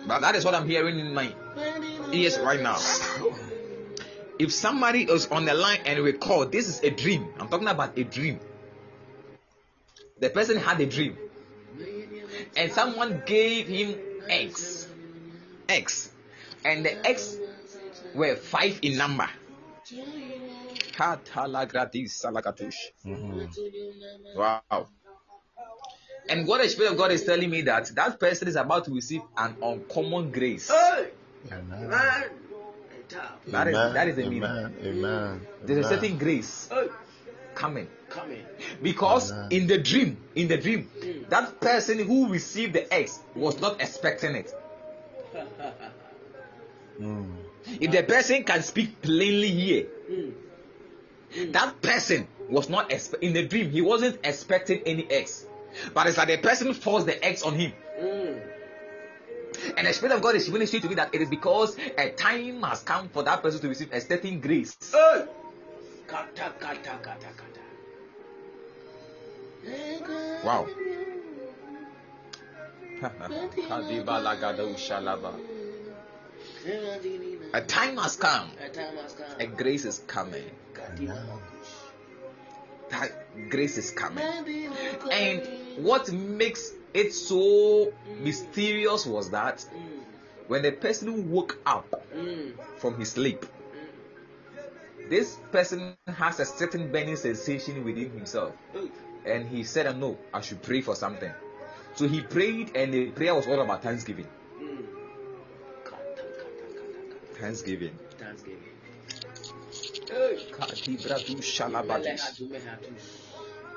but that is what I'm hearing in my ears right now. If somebody is on the line and we recall, this is a dream. I'm talking about a dream. The person had a dream, and someone gave him X, X, and the X were five in number. Katalagratis salakatush. Mm-hmm. Wow. And what the Spirit of God is telling me that that person is about to receive an uncommon grace. Hey, Amen. man. And tap. That is that is the meaning. Amen. Amen. There's a certain grace coming coming. because Amen. in the dream, in the dream, that person who received the eggs was not expecting it. [LAUGHS] Mm. If the person can speak plainly here, Mm. that person was not expe- in the dream. He wasn't expecting any eggs, but it's like the person forced the eggs on him. And the Spirit of God is ministering to me that it is because a time has come for that person to receive a certain grace. Hey. Kata, kata, kata, kata. Wow. [LAUGHS] a time has come. A time has come. A grace is coming. That grace is coming. And what makes it so mysterious was that Mm. when the person woke up Mm. from his sleep, this person has a certain burning sensation within himself. And he said, No, I should pray for something. So he prayed, and the prayer was all about thanksgiving. Mm. Thanksgiving. Thanksgiving.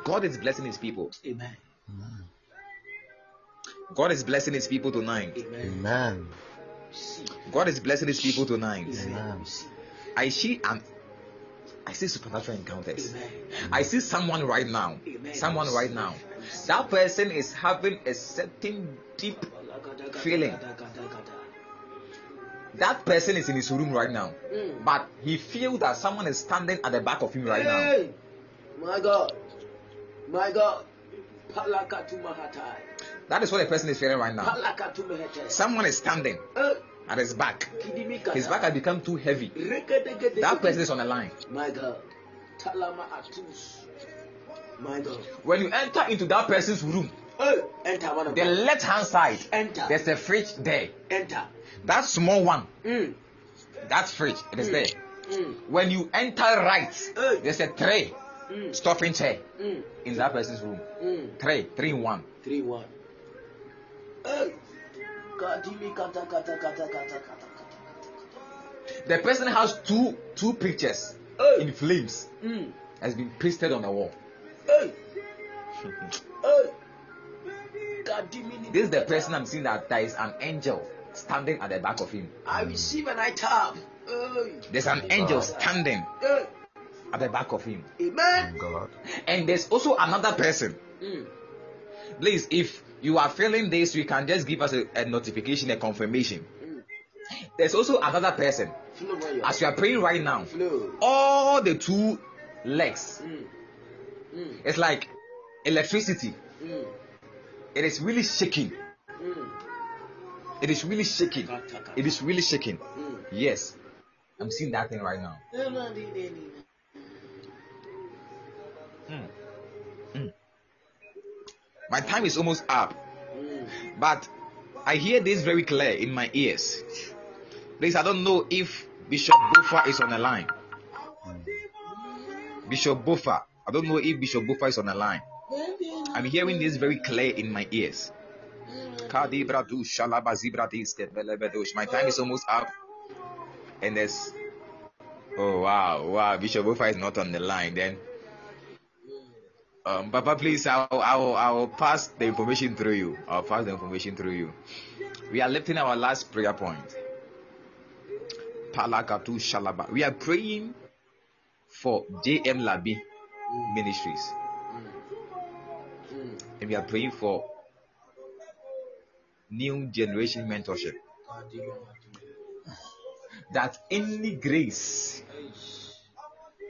God is blessing his people. Amen. God is blessing his people tonight. Amen. Amen. God is blessing his people tonight. Amen. I see an I see supernatural encounters. Amen. I see someone right now. Amen. Someone right now. That person is having a certain deep Feeling. that person is in his room right now. Mm. But he feels that someone is standing at the back of him right now. My God. My God. That is what the person is feeling right now. Someone is standing Eh, at his back. His back has become too heavy. That person is on the line. My God. Talama atus. My God. When you enter into that person's room, Hey, enter one of the left hand side, Enter. there's a fridge there. Enter. That small one, Mm. that fridge, it is there. Mm. When you enter right, Hey. there's a tray, Mm. stuffing chair Mm. in that person's room. Mm. Tray, three in one. Three one. The person has two two pictures Hey. in flames Mm. has been pasted on the wall. Hey. [LAUGHS] Hey. This is the person I'm seeing that there is an angel standing at the back of him. I receive and I tap. There's an angel standing at the back of him. Amen. God. And there's also another person. Mm. Please, if you are feeling this, you can just give us a, a notification, a confirmation. Mm. There's also another person. As you are praying right now, all the two legs, Mm. Mm. it's like electricity. Mm. It is really shaking. Mm. It is really shaking. It is really shaking. Mm. Yes. I'm seeing that thing right now. My time is almost up. But I hear this very clear in my ears. Please, I don't know if Bishop Bofa is on the line. Bishop Bofa. I don't know if Bishop Bofa is on the line. I'm hearing this very clear in my ears. My time is almost up. And there's Oh wow, wow, Bishop Bofa is not on the line then. Um, Papa, please, I'll, I'll, I'll pass the information through you. I'll pass the information through you. We are lifting our last prayer point. Shalaba. We are praying for JM Labi Ministries. And we are praying for new generation mentorship. That any grace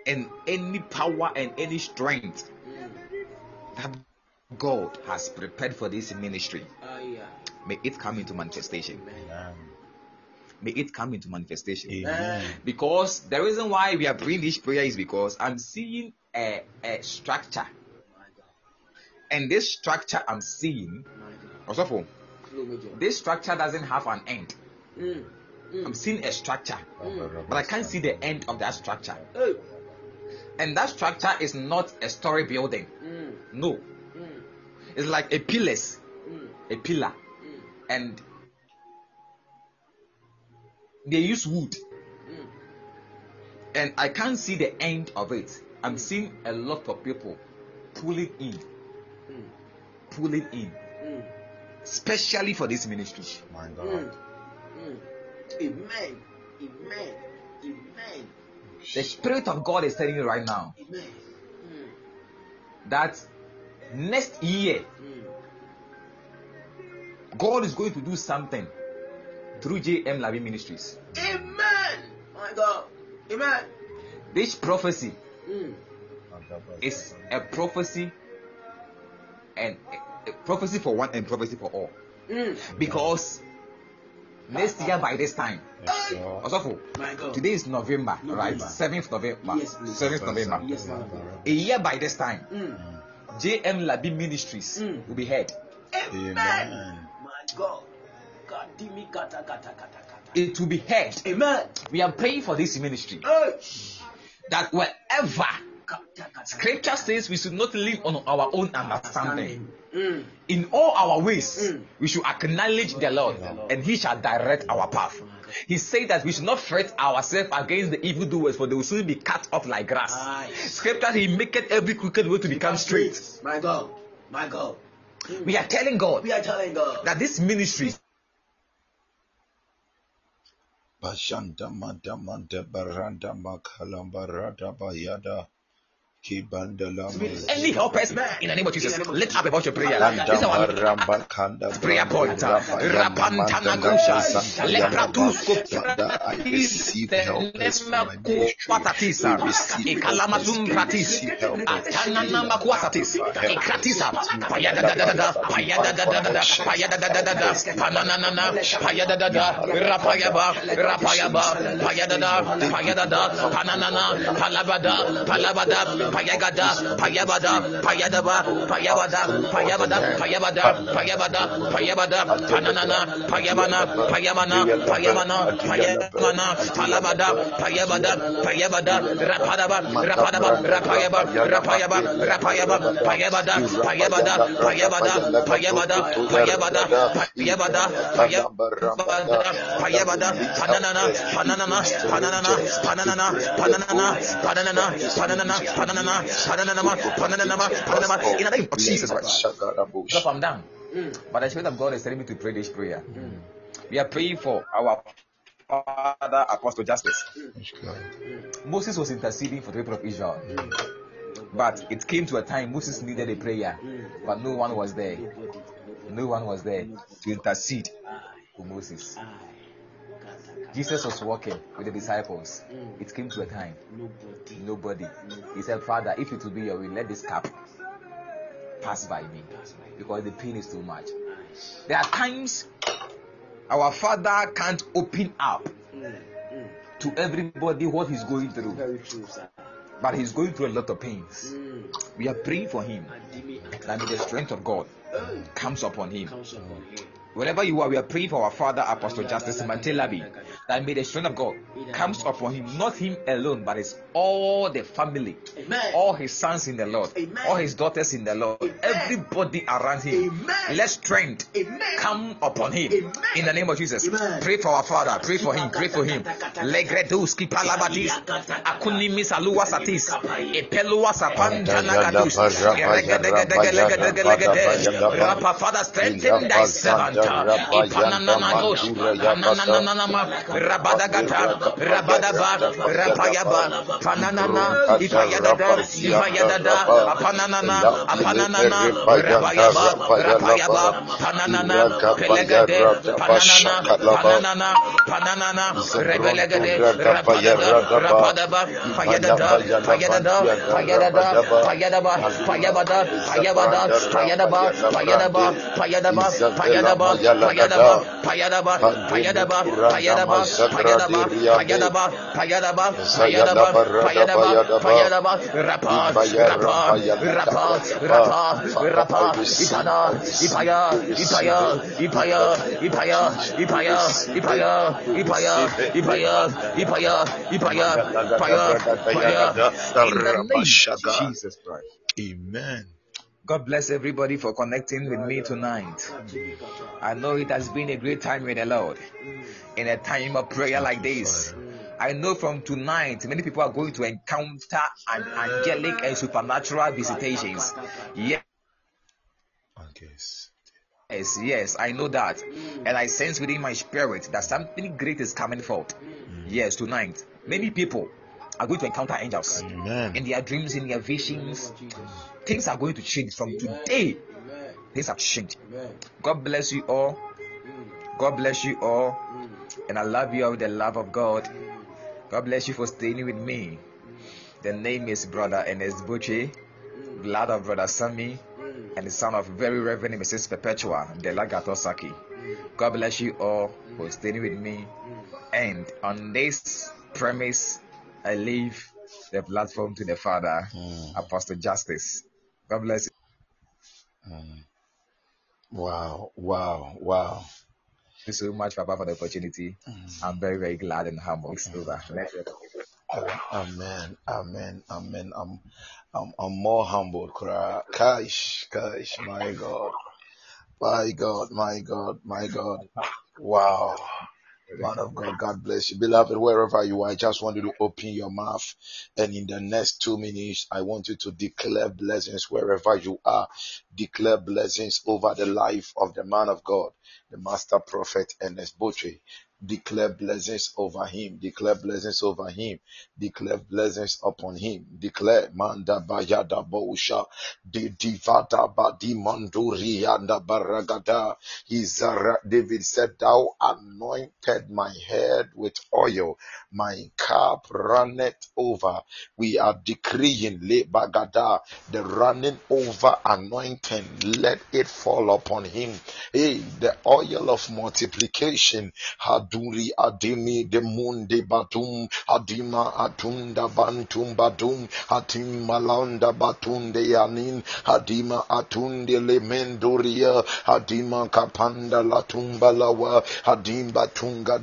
and any power and any strength. That God has prepared for this ministry, Ah, yeah. may it come into manifestation. Amen. May it come into manifestation. Amen. Because the reason why we are praying this prayer is because I'm seeing a, a structure. And this structure I'm seeing, also this structure doesn't have an end. Mm. Mm. I'm seeing a structure, Mm. but I can't see the end of that structure. Hey. And that structure is not a story building. Mm. No, Mm. it's like a pillars, Mm. a pillar, Mm. and they use wood. Mm. And I can't see the end of it. I'm seeing a lot of people pulling in, Mm. pulling in, Mm. especially for this ministry. My Mm. God. Mm. Amen. Amen. Amen. The Spirit of God is telling you right now that next year. God is going to do something through JM Labi Ministries. Amen. My God. Amen. This prophecy Mm. is a prophecy and a, a prophecy for one and prophecy for all. Mm. Because next year by this time, Yes, Lord. My God. today is November, right? November. 7th November. Yes, please. 7th November. Yes, Lord. A year by this time, Mm. JM Labi Ministries Mm. will be heard. Amen. Amen. My God. God, dimi kata kata kata kata. It will be heard. Amen. We are praying for this ministry Hey. that wherever Kata kata. Scripture says we should not live on our own understanding. Mm. In all our ways, Mm. we should acknowledge the Lord, and He shall direct our path. He said that we should not fret ourselves against the evildoers, for they will soon be cut off like grass. Aye. Scripture, He maketh every crooked way to become straight. My God. My God. We are telling God We are telling God. that this ministry Bashanta manta manta baranda makalamba rada bayada. Any helpers in the name of Jesus, let up about your prayer. This is our prayer point. Rapantana Gusha, Lepratusco, I receive help. Patatisa, Ikalamatun Pratis, Atananama Quatatis, Ikratisa, Payadadadada, Payadadadada, Payadadadada, Rapayaba, Rapayaba, Palabada, Palabada, Payagada, Payabada, Payadaba, Payabada, Payabada, Payabada, Payabada, Payabada, Pananana, Payabana, Payamana, Payamana, Payamana, Palabada, Payabada, Payabada, Rapadaba, Rapadaba, Rapayaba, Rapayaba, Rapayaba, Payabada, Payabada, Payabada, Payabada, Payabada, Payabada, Payabada, Payabada, Pananana, Pananana, Pananana, Pananana, In the name of Jesus Christ. Drop them down. Mm. But the Spirit of God is telling me to pray this prayer. Mm. Mm. We are praying for our Father Apostle Justice. Moses was interceding for the people of Israel. But it came to a time Moses needed a prayer, but no one was there. No one was there to intercede for Moses. Jesus was walking with the disciples. Mm. It came to a time. Nobody. Nobody. He said, Father, if it will be your will, let this cup pass by me. Because the pain is too much. There are times our Father can't open up mm. Mm. to everybody what he's going through. But he's going through a lot of pains. We are praying for him that the strength of God comes upon him. Wherever you are, we are praying for our Father Apostle Justice Mantelabi that may the strength of God comes upon him, not him alone, but it's all the family, Amen. all his sons in the Lord, Amen. all his daughters in the Lord, Amen. everybody around him. Let strength come upon him. In the name of Jesus. Pray for our Father, pray for him, pray for him. Legreduski palabadis, akunimis aluwa satis, epelua sapantanagatus, Rapa Father, strengthen thy servant. Ipananamanos, Rabadagata, Rabadaba, Rapayaba, Pananana, Ipayadada, Ipayadada, Apananana, Apananana, Rapayaba, Rapayaba, Pananana, Pelegade, Pananana, Pananana, Pananana, Rebelegade, Rapadaba, Rapadaba, Payadada, Payadada, Payadada, Payadaba, Payabada, Payabada, Payadaba, Payadaba, Payadaba, Payadaba, Payadaba, Payadaba, Payadaba, Payadaba, Payadaba, Payadaba, Payadaba, Payadaba, Payadaba, Payadaba, Rapa, Rapa, Rapa, Rapa, Rapa, Ipana, Ipaya, Ipaya, Ipaya, Ipaya, Ipaya, Ipaya, Ipaya, Ipaya, Ipaya, Ipaya, Paya, Paya, in the name of Jesus Christ. Amen. God bless everybody for connecting with me tonight. I know it has been a great time with the Lord. In a time of prayer like this, I know from tonight many people are going to encounter an angelic and supernatural visitations. Yes. Yes, yes, I know that. And I sense within my spirit that something great is coming forth. Yes, tonight. Many people are going to encounter angels Amen. in their dreams, in their visions. Things are going to change from today. Things have changed. God bless you all. God bless you all. And I love you all with the love of God. God bless you for staying with me. The name is Brother Ernest Buche, blood of Brother Sammy, and the son of very Reverend Mrs. Perpetua Delagato Saki. God bless you all for staying with me. And on this premise, I leave the platform to the Father, mm. Apostle Justice. God bless you. Mm. Wow, wow, wow. Thank you so much, Papa, for the opportunity. Mm. I'm very, very glad and humble. It's over. Amen, amen, amen. I'm, I'm, I'm more humbled. Kaish, Kaish, my God, my God, my God, my God. Wow. Man of God, God bless you. Beloved, wherever you are, I just want you to open your mouth. And in the next two minutes, I want you to declare blessings wherever you are. Declare blessings over the life of the man of God, the master prophet Ernest Botry. Declare blessings over him. Declare blessings over him. Declare blessings upon him. Declare manda bayada bosha de divada badi manduri and baragada. Izara David said, Thou anointed my head with oil, my cup runneth over. We are decreeing le bagada the running over anointing. Let it fall upon him. Hey, the oil of multiplication. Batum adima atunda bantum hatim malanda batunde yanin atunde le menduria hadima kapanda latumba lawa hadimba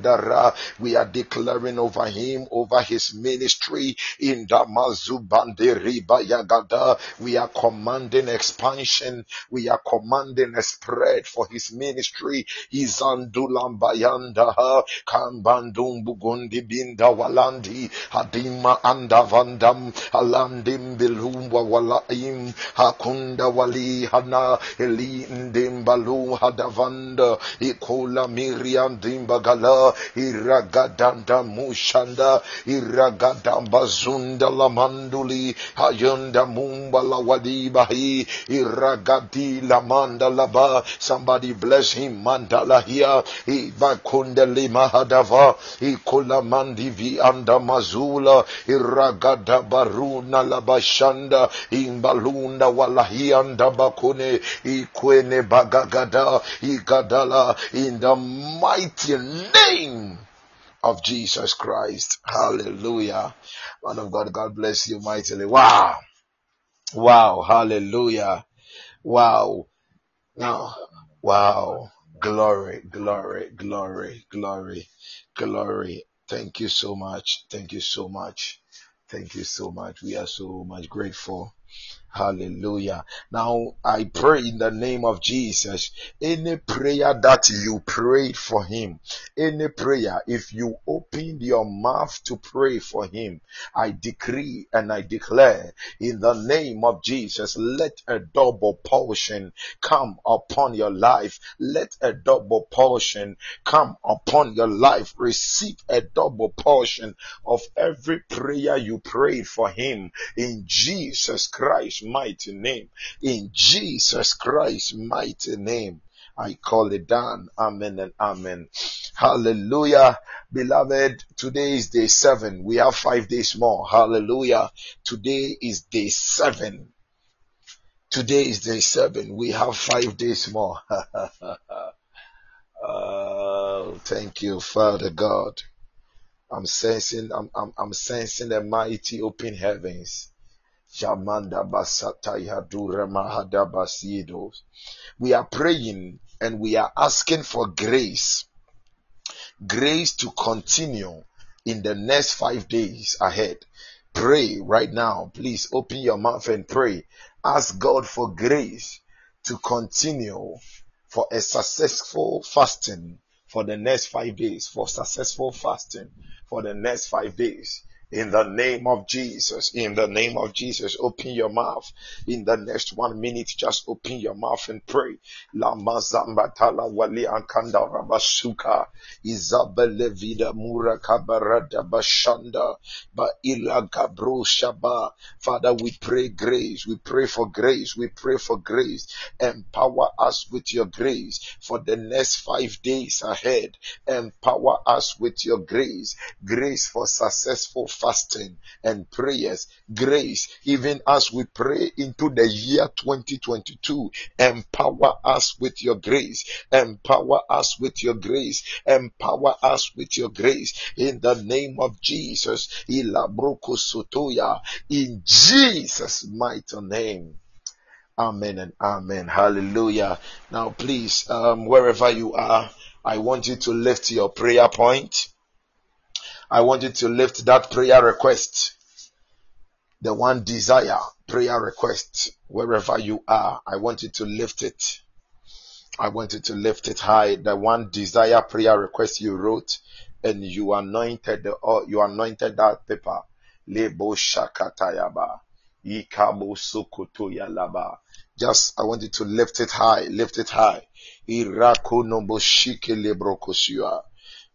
dara. We are declaring over him over his ministry in Damazu banderi bayagada we are commanding expansion. We are commanding a spread for his ministry. Izandulam kambandum bugundi binda walandi hadima anda vandam alandim bilumwa walaim hakunda wali hana eli ndimbalu hadavanda ikola miriam dimbagala iragadanda mushanda iragadamba zunda lamanduli hayunda mumba la wadibahi iragadi lamanda laba. Somebody bless him mandala here ibakunda lima hadava ikola mandivi anda mazula iragada baruna labashanda imbalunda walahianda bakune ikwene bagagada igadala in the mighty name of Jesus Christ. Hallelujah. Man of God, God bless you mightily. Wow. Wow. Hallelujah. Wow. Now, wow. Glory, glory, glory, glory, glory. Thank you so much. Thank you so much. Thank you so much. We are so much grateful. Hallelujah. Now I pray in the name of Jesus. Any prayer that you prayed for him, any prayer, if you opened your mouth to pray for him, I decree and I declare in the name of Jesus, let a double portion come upon your life. Let a double portion come upon your life. Receive a double portion of every prayer you prayed for him in Jesus Christ mighty name. In Jesus Christ's mighty name. I call it down. Amen and amen. Hallelujah. Beloved, today is day seven. We have five days more. Hallelujah. Today is day seven. Today is day seven. We have five days more. [LAUGHS] oh, thank you, Father God. I'm sensing, I'm, I'm, I'm sensing the mighty open heavens. We are praying and we are asking for grace. Grace to continue in the next five days ahead. Pray right now. Please open your mouth and pray. Ask God for grace to continue for a successful fasting for the next five days, for successful fasting for the next five days. In the name of Jesus, in the name of Jesus, open your mouth. In the next one minute, just open your mouth and pray. Lama zambatala wali ankanda rabasuka. Isabelle vida mura kabarada bashanda. Ba ila gabro shaba. Father, we pray grace. We pray for grace. We pray for grace. Empower us with your grace for the next five days ahead. Empower us with your grace. Grace for successful fasting and prayers. Grace, even as we pray into the year 2022, empower us with your grace. Empower us with your grace. Empower us with your grace. In the name of Jesus. In Jesus' mighty name. Amen and amen. Hallelujah. Now, please, um, wherever you are, I want you to lift your prayer point. I want you to lift that prayer request. The one desire prayer request. Wherever you are, I want you to lift it. I want you to lift it high. The one desire prayer request you wrote and you anointed the, or you anointed that paper. Lebo shakatayaba. Ikabo sokotoyalaba. Just, I want you to lift it high, lift it high. Irako no boshike lebrokosua.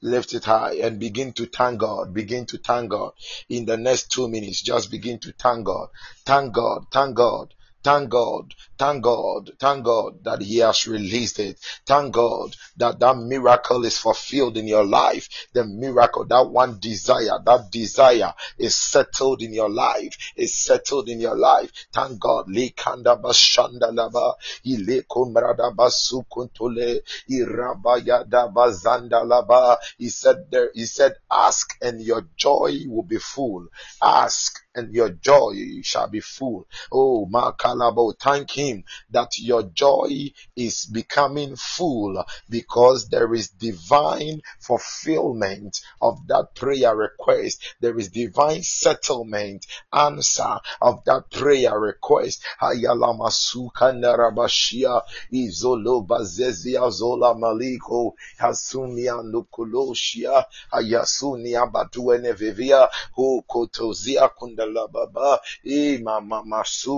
Lift it high and begin to thank God. Begin to thank God. In the next two minutes, just begin to thank God. Thank God. Thank God. Thank God, thank God, thank God that He has released it. Thank God that that miracle is fulfilled in your life. The miracle, that one desire, that desire is settled in your life, is settled in your life. Thank God. Likanda bashanda laba, ile kumrada basukuntule, irabaya da bazanda laba. He said there, he said, ask and your joy will be full. Ask and your joy shall be full. Oh, Makalabo, thank him that your joy is becoming full because there is divine fulfillment of that prayer request. There is divine settlement, answer of that prayer request.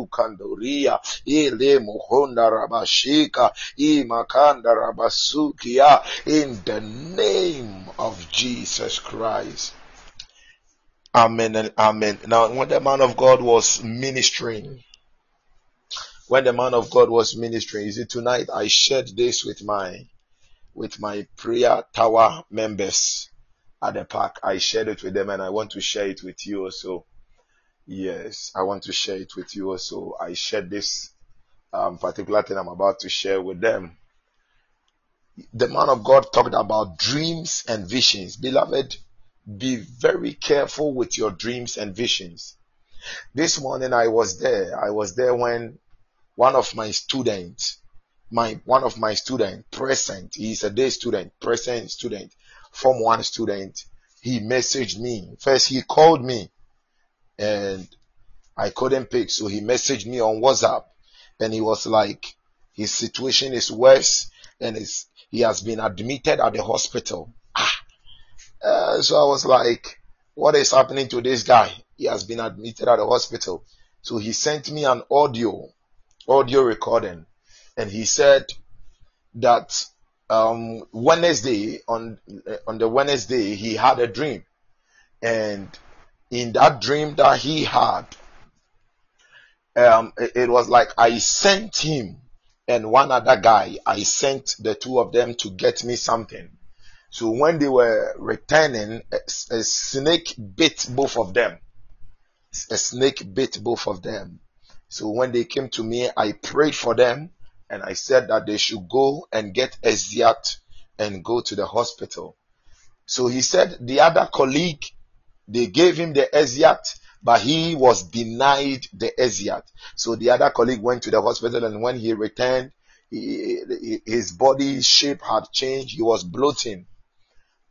Kandoria ile muhonda rabashika makanda rabasukia in the name of Jesus Christ. Amen and amen. Now, when the man of God was ministering, when the man of God was ministering, is it tonight I shared this with my with my prayer tower members at the park. I shared it with them and I want to share it with you also. Yes, I want to share it with you also. I shared this um, particular thing I'm about to share with them. The man of God talked about dreams and visions. Beloved, be very careful with your dreams and visions. This morning I was there. I was there when one of my students, my one of my student, present, he's a day student, present student, from one student, he messaged me. First he called me and I couldn't pick, so he messaged me on WhatsApp and he was like, his situation is worse and it's, he has been admitted at the hospital. Ah. Uh, so I was like, what is happening to this guy? He has been admitted at the hospital. So he sent me an audio, audio recording, and he said that um, Wednesday on on the Wednesday he had a dream, and in that dream that he had, um, it, was like I sent him and one other guy. I sent the two of them to get me something. So when they were returning, a, a snake bit both of them. A snake bit both of them. So when they came to me, I prayed for them and I said that they should go and get Eziat and go to the hospital. So he said the other colleague, they gave him the Eziat, but he was denied the Eziat. So the other colleague went to the hospital and when he returned, he, his body shape had changed. He was bloating.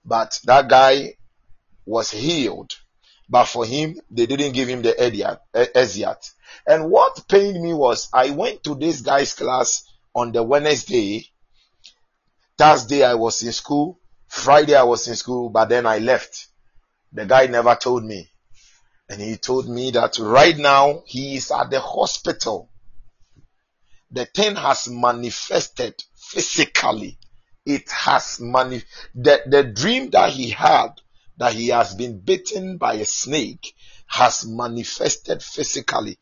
But that guy was healed. But for him, they didn't give him the Eziat. And what pained me was I went to this guy's class on the Wednesday. Thursday I was in school. Friday I was in school, but then I left. The guy never told me. And he told me that right now he is at the hospital. The thing has manifested physically. It has mani- the, the dream that he had that he has been bitten by a snake has manifested physically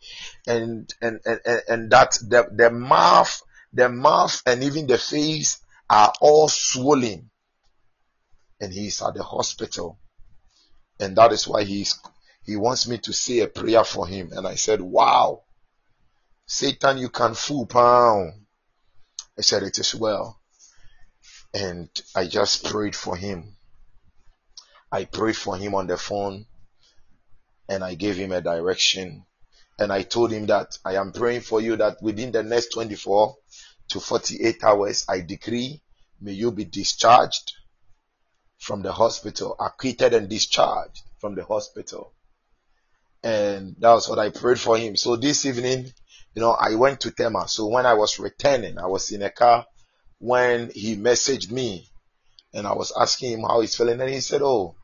and and and, and that the, the mouth the mouth and even the face are all swollen and he's at the hospital and that is why he's he wants me to say a prayer for him. And i said wow. Satan you can fool pound. I said it is well. And i just prayed for him. I prayed for him on the phone and I gave him a direction. And I told him that I am praying for you that within the next 24 to 48 hours, I decree, may you be discharged from the hospital, acquitted and discharged from the hospital. And that was what I prayed for him. So this evening, you know, I went to Tema. So when I was returning, I was in a car when he messaged me and I was asking him how he's feeling. And he said, Oh,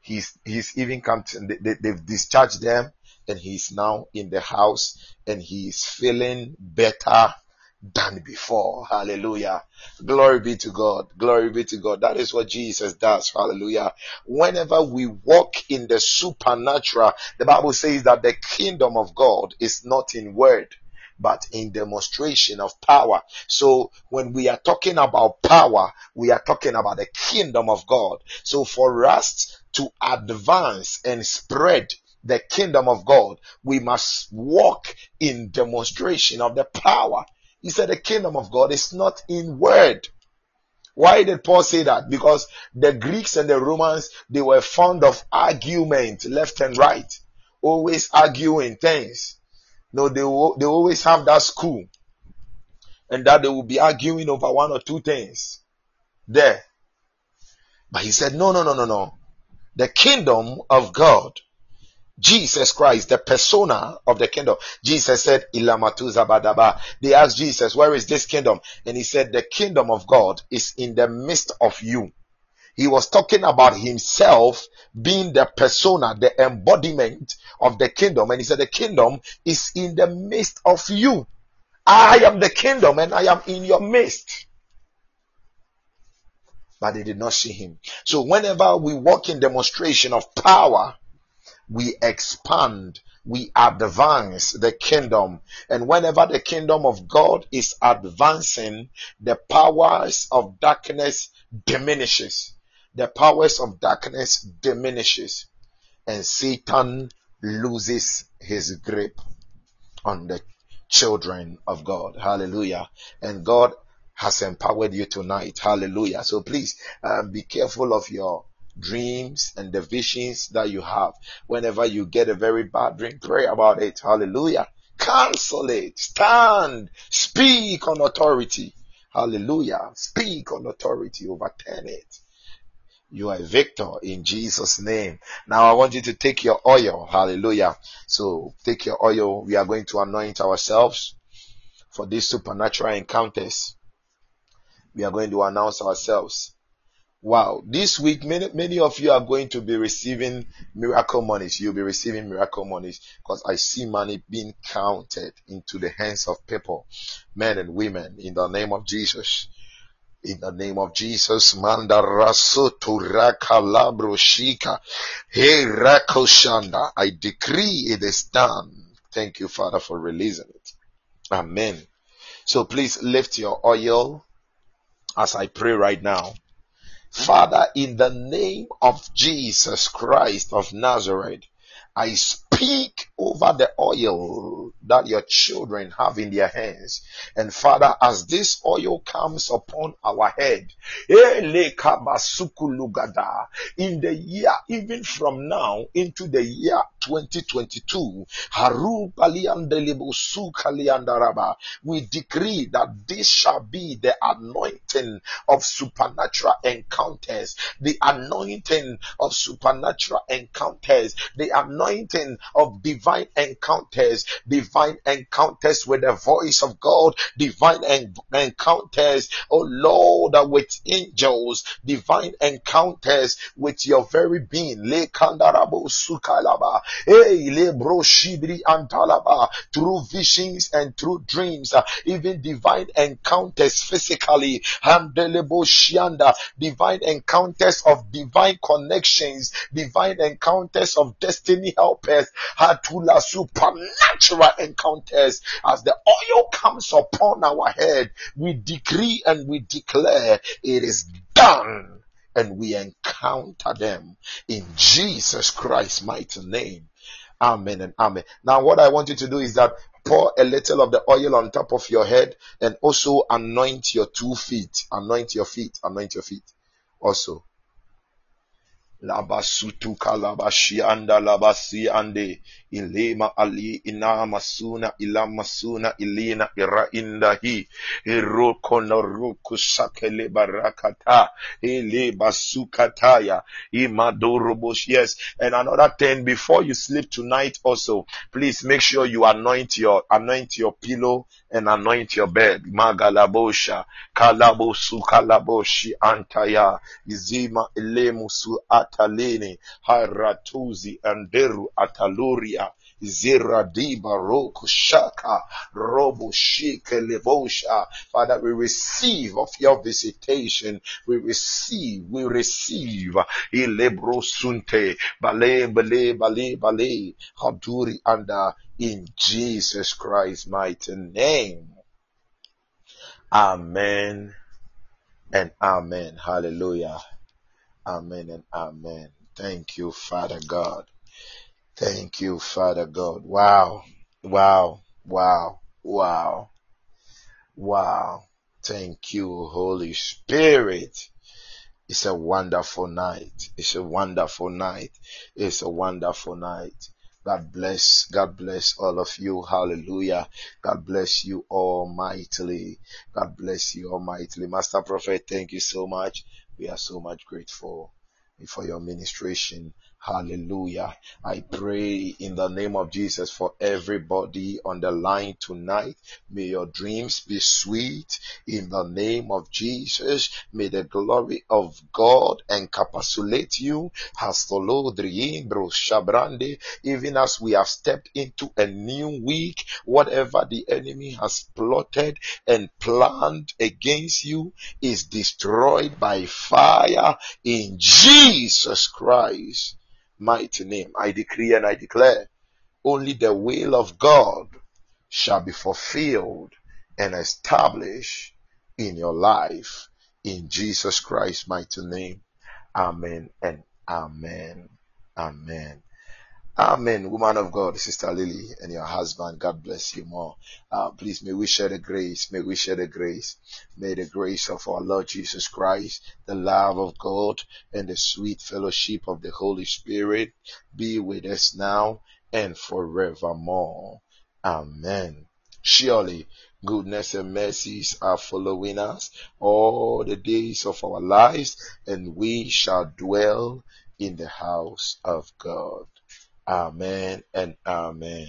he's he's even come to, they, they've discharged them and he's now in the house and he's feeling better than before. Hallelujah. Glory be to God. Glory be to God. That is what Jesus does. Hallelujah. Whenever we walk in the supernatural, the Bible says that the kingdom of God is not in word, but in demonstration of power. So when we are talking about power, we are talking about the kingdom of God. So for us to advance and spread the kingdom of God, we must walk in demonstration of the power. He said the kingdom of God is not in word. Why did Paul say that? Because the Greeks and the Romans, they were fond of argument left and right. Always arguing things. No, they, they always have that school. And that they will be arguing over one or two things. There. But he said, no, no, no, no, no. The kingdom of God Jesus Christ, the persona of the kingdom. Jesus said, Ilamatu zabadaba. They asked Jesus, where is this kingdom? And he said, the kingdom of God is in the midst of you. He was talking about himself being the persona, the embodiment of the kingdom. And he said, the kingdom is in the midst of you. I am the kingdom and I am in your midst. But they did not see him. So whenever we walk in demonstration of power, we expand, we advance the kingdom. And whenever the kingdom of God is advancing, the powers of darkness diminishes. The powers of darkness diminishes. And Satan loses his grip on the children of God. Hallelujah. And God has empowered you tonight. Hallelujah. So please uh, be careful of your dreams and the visions that you have. Whenever you get a very bad dream, pray about it. Hallelujah. Cancel it. Stand. Speak on authority. Hallelujah. Speak on authority. Overturn it. You are a victor in Jesus' name. Now I want you to take your oil. Hallelujah. So take your oil. We are going to anoint ourselves for these supernatural encounters. We are going to announce ourselves. Wow. This week, many, many of you are going to be receiving miracle monies. You'll be receiving miracle monies because I see money being counted into the hands of people, men and women in the name of Jesus. In the name of Jesus, Manda Rasutu Rakalabro Shika. Hey Rakoshanda. I decree it is done. Thank you, Father, for releasing it. Amen. So please lift your oil as I pray right now. Father, in the name of Jesus Christ of Nazareth, I speak over the oil that your children have in their hands. And Father, as this oil comes upon our head, in the year, even from now into the year 2022, we decree that this shall be the anointing of supernatural encounters, the anointing of supernatural encounters, the anointing of divine encounters, divine encounters with the voice of God, divine en- encounters, oh Lord, with angels, divine encounters with your very being. Le le antalaba, through visions and through dreams, uh, even divine encounters physically, divine encounters of divine connections, divine encounters of destiny helpers, hatula supernatural encounters as the oil comes upon our head. We decree and we declare it is done and we encounter them in Jesus Christ's mighty name. Amen and amen. Now, what I want you to do is that pour a little of the oil on top of your head and also anoint your two feet. Anoint your feet. Anoint your feet. Also. Labasutu kalabashi anda labasi ande ilema ali ina masuna ila masuna ilina ira indahi iroko noruku sakele barakata. Ile basukataya imadorubush yes. And another thing before you sleep tonight also please make sure you anoint your anoint your pillow and anoint your bed. Magalabosha kalabosu kalaboshi antaya. Izima ilemusu atalene haratuzi anderu ataluria Ziradiba Roku Shaka Robo. Father, we receive of your visitation. We receive, we receive. Ilebro Bale Bale Bale Bale Haduri Anda in Jesus Christ's mighty name. Amen and amen. Hallelujah. Amen and amen. Thank you, Father God. Thank you, Father God. Wow. Wow. Wow. Wow. Wow. Thank you, Holy Spirit. It's a wonderful night. It's a wonderful night. It's a wonderful night. God bless. God bless all of you. Hallelujah. God bless you almightily. God bless you almightily. Master Prophet, thank you so much. We are so much grateful for your ministration. Hallelujah. I pray in the name of Jesus for everybody on the line tonight. May your dreams be sweet in the name of Jesus. May the glory of God encapsulate you. Even as we have stepped into a new week, whatever the enemy has plotted and planned against you is destroyed by fire in Jesus Christ mighty name. I decree and I declare only the will of God shall be fulfilled and established in your life in Jesus Christ's mighty name. Amen and amen. Amen. Amen. Woman of God, Sister Lily, and your husband, God bless you more. Uh, please, may we share the grace. May we share the grace. May the grace of our Lord Jesus Christ, the love of God, and the sweet fellowship of the Holy Spirit be with us now and forevermore. Amen. Surely, goodness and mercies are following us all the days of our lives, and we shall dwell in the house of God. Amen and amen.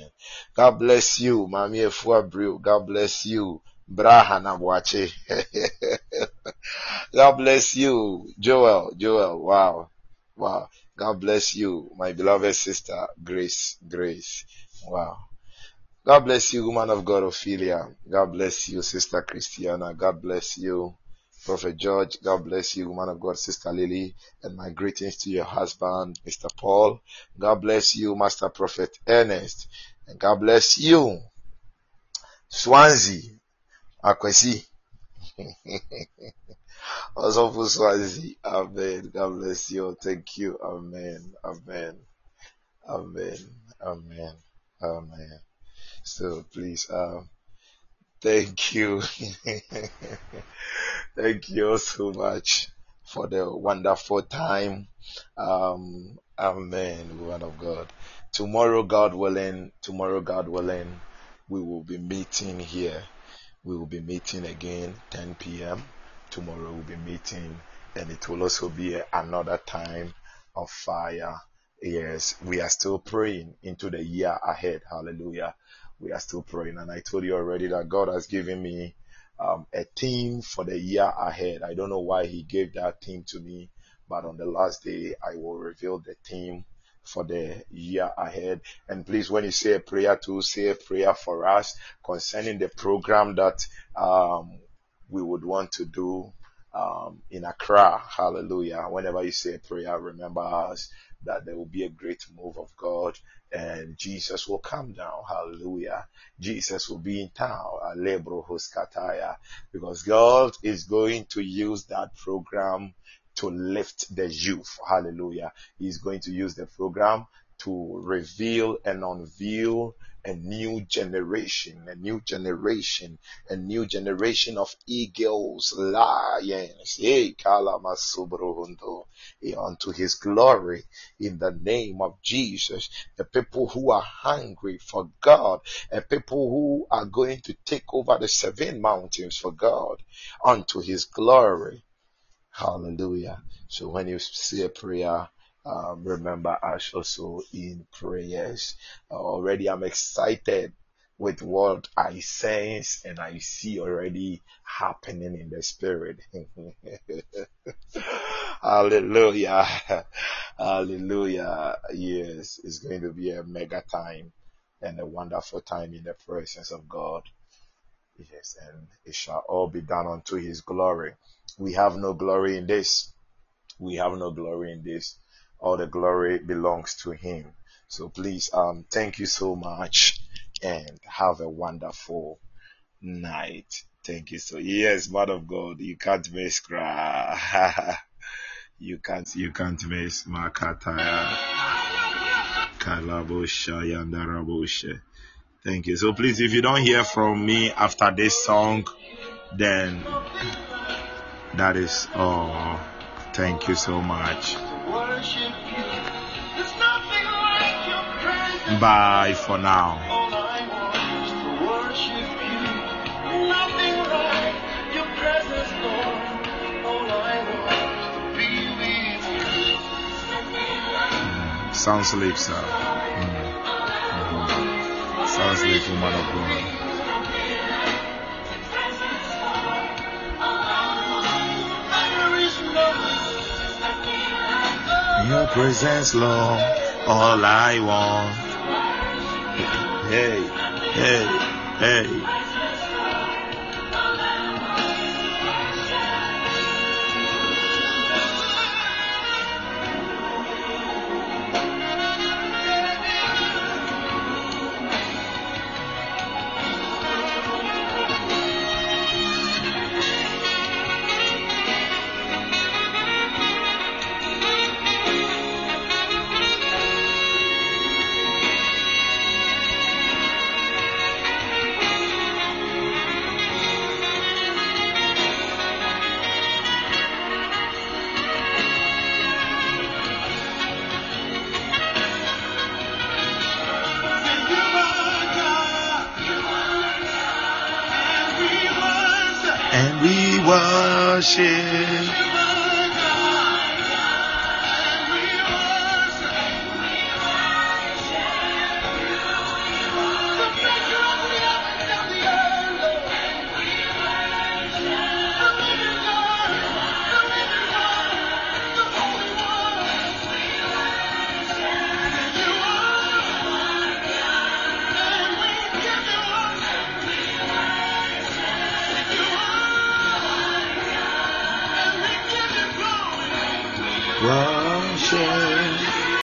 God bless you, Mami Efuabriu. God bless you, Braha Nabwache. [LAUGHS] God bless you, Joel. Joel. Wow. Wow. God bless you, my beloved sister, Grace. Grace. Wow. God bless you, woman of God, Ophelia. God bless you, sister Christiana. God bless you, Prophet George, God bless you, woman of God, Sister Lily, and my greetings to your husband, Mr. Paul. God bless you, Master Prophet Ernest, and God bless you, Swansea, Akwesi. [LAUGHS] also for Swansea, Amen. God bless you. Thank you. Amen. Amen. Amen. Amen. Amen. So please, um, thank you. [LAUGHS] Thank you so much for the wonderful time. Um, amen, woman of God. Tomorrow, God willing, tomorrow, God willing, we will be meeting here. We will be meeting again 10 p.m. Tomorrow we'll be meeting and it will also be another time of fire. Yes, we are still praying into the year ahead. Hallelujah. We are still praying. And I told you already that God has given me um, a theme for the year ahead. I don't know why he gave that theme to me, but on the last day, I will reveal the theme for the year ahead. And please, when you say a prayer to say a prayer for us concerning the program that um, we would want to do um, in Accra. Hallelujah. Whenever you say a prayer, remember us that there will be a great move of God and Jesus will come down. Hallelujah. Jesus will be in town. Because God is going to use that program to lift the youth. Hallelujah. He's going to use the program to reveal and unveil a new generation, a new generation, a new generation of eagles, lions, hey, unto his glory in the name of Jesus. The people who are hungry for God, and people who are going to take over the seven mountains for God unto his glory. Hallelujah. So when you say a prayer, um, remember us also in prayers. Uh, already I'm excited with what I sense and I see already happening in the spirit. [LAUGHS] Hallelujah. Hallelujah. Yes, it's going to be a mega time and a wonderful time in the presence of God. Yes, and it shall all be done unto his glory. We have no glory in this. We have no glory in this. All the glory belongs to him. So please, um, thank you so much and have a wonderful night. Thank you so. Yes, man of God, you can't miss [LAUGHS] cry. you can't, you can't miss Makataya. Kalabosha Yandarabosha. Thank you. So please, if you don't hear from me after this song, then that is all. Thank you so much. With for now. Sound sleep, sir. Mm, mhm. Sound sleep, woman of God. Your presence, Lord, all I want. Hey, hey, hey.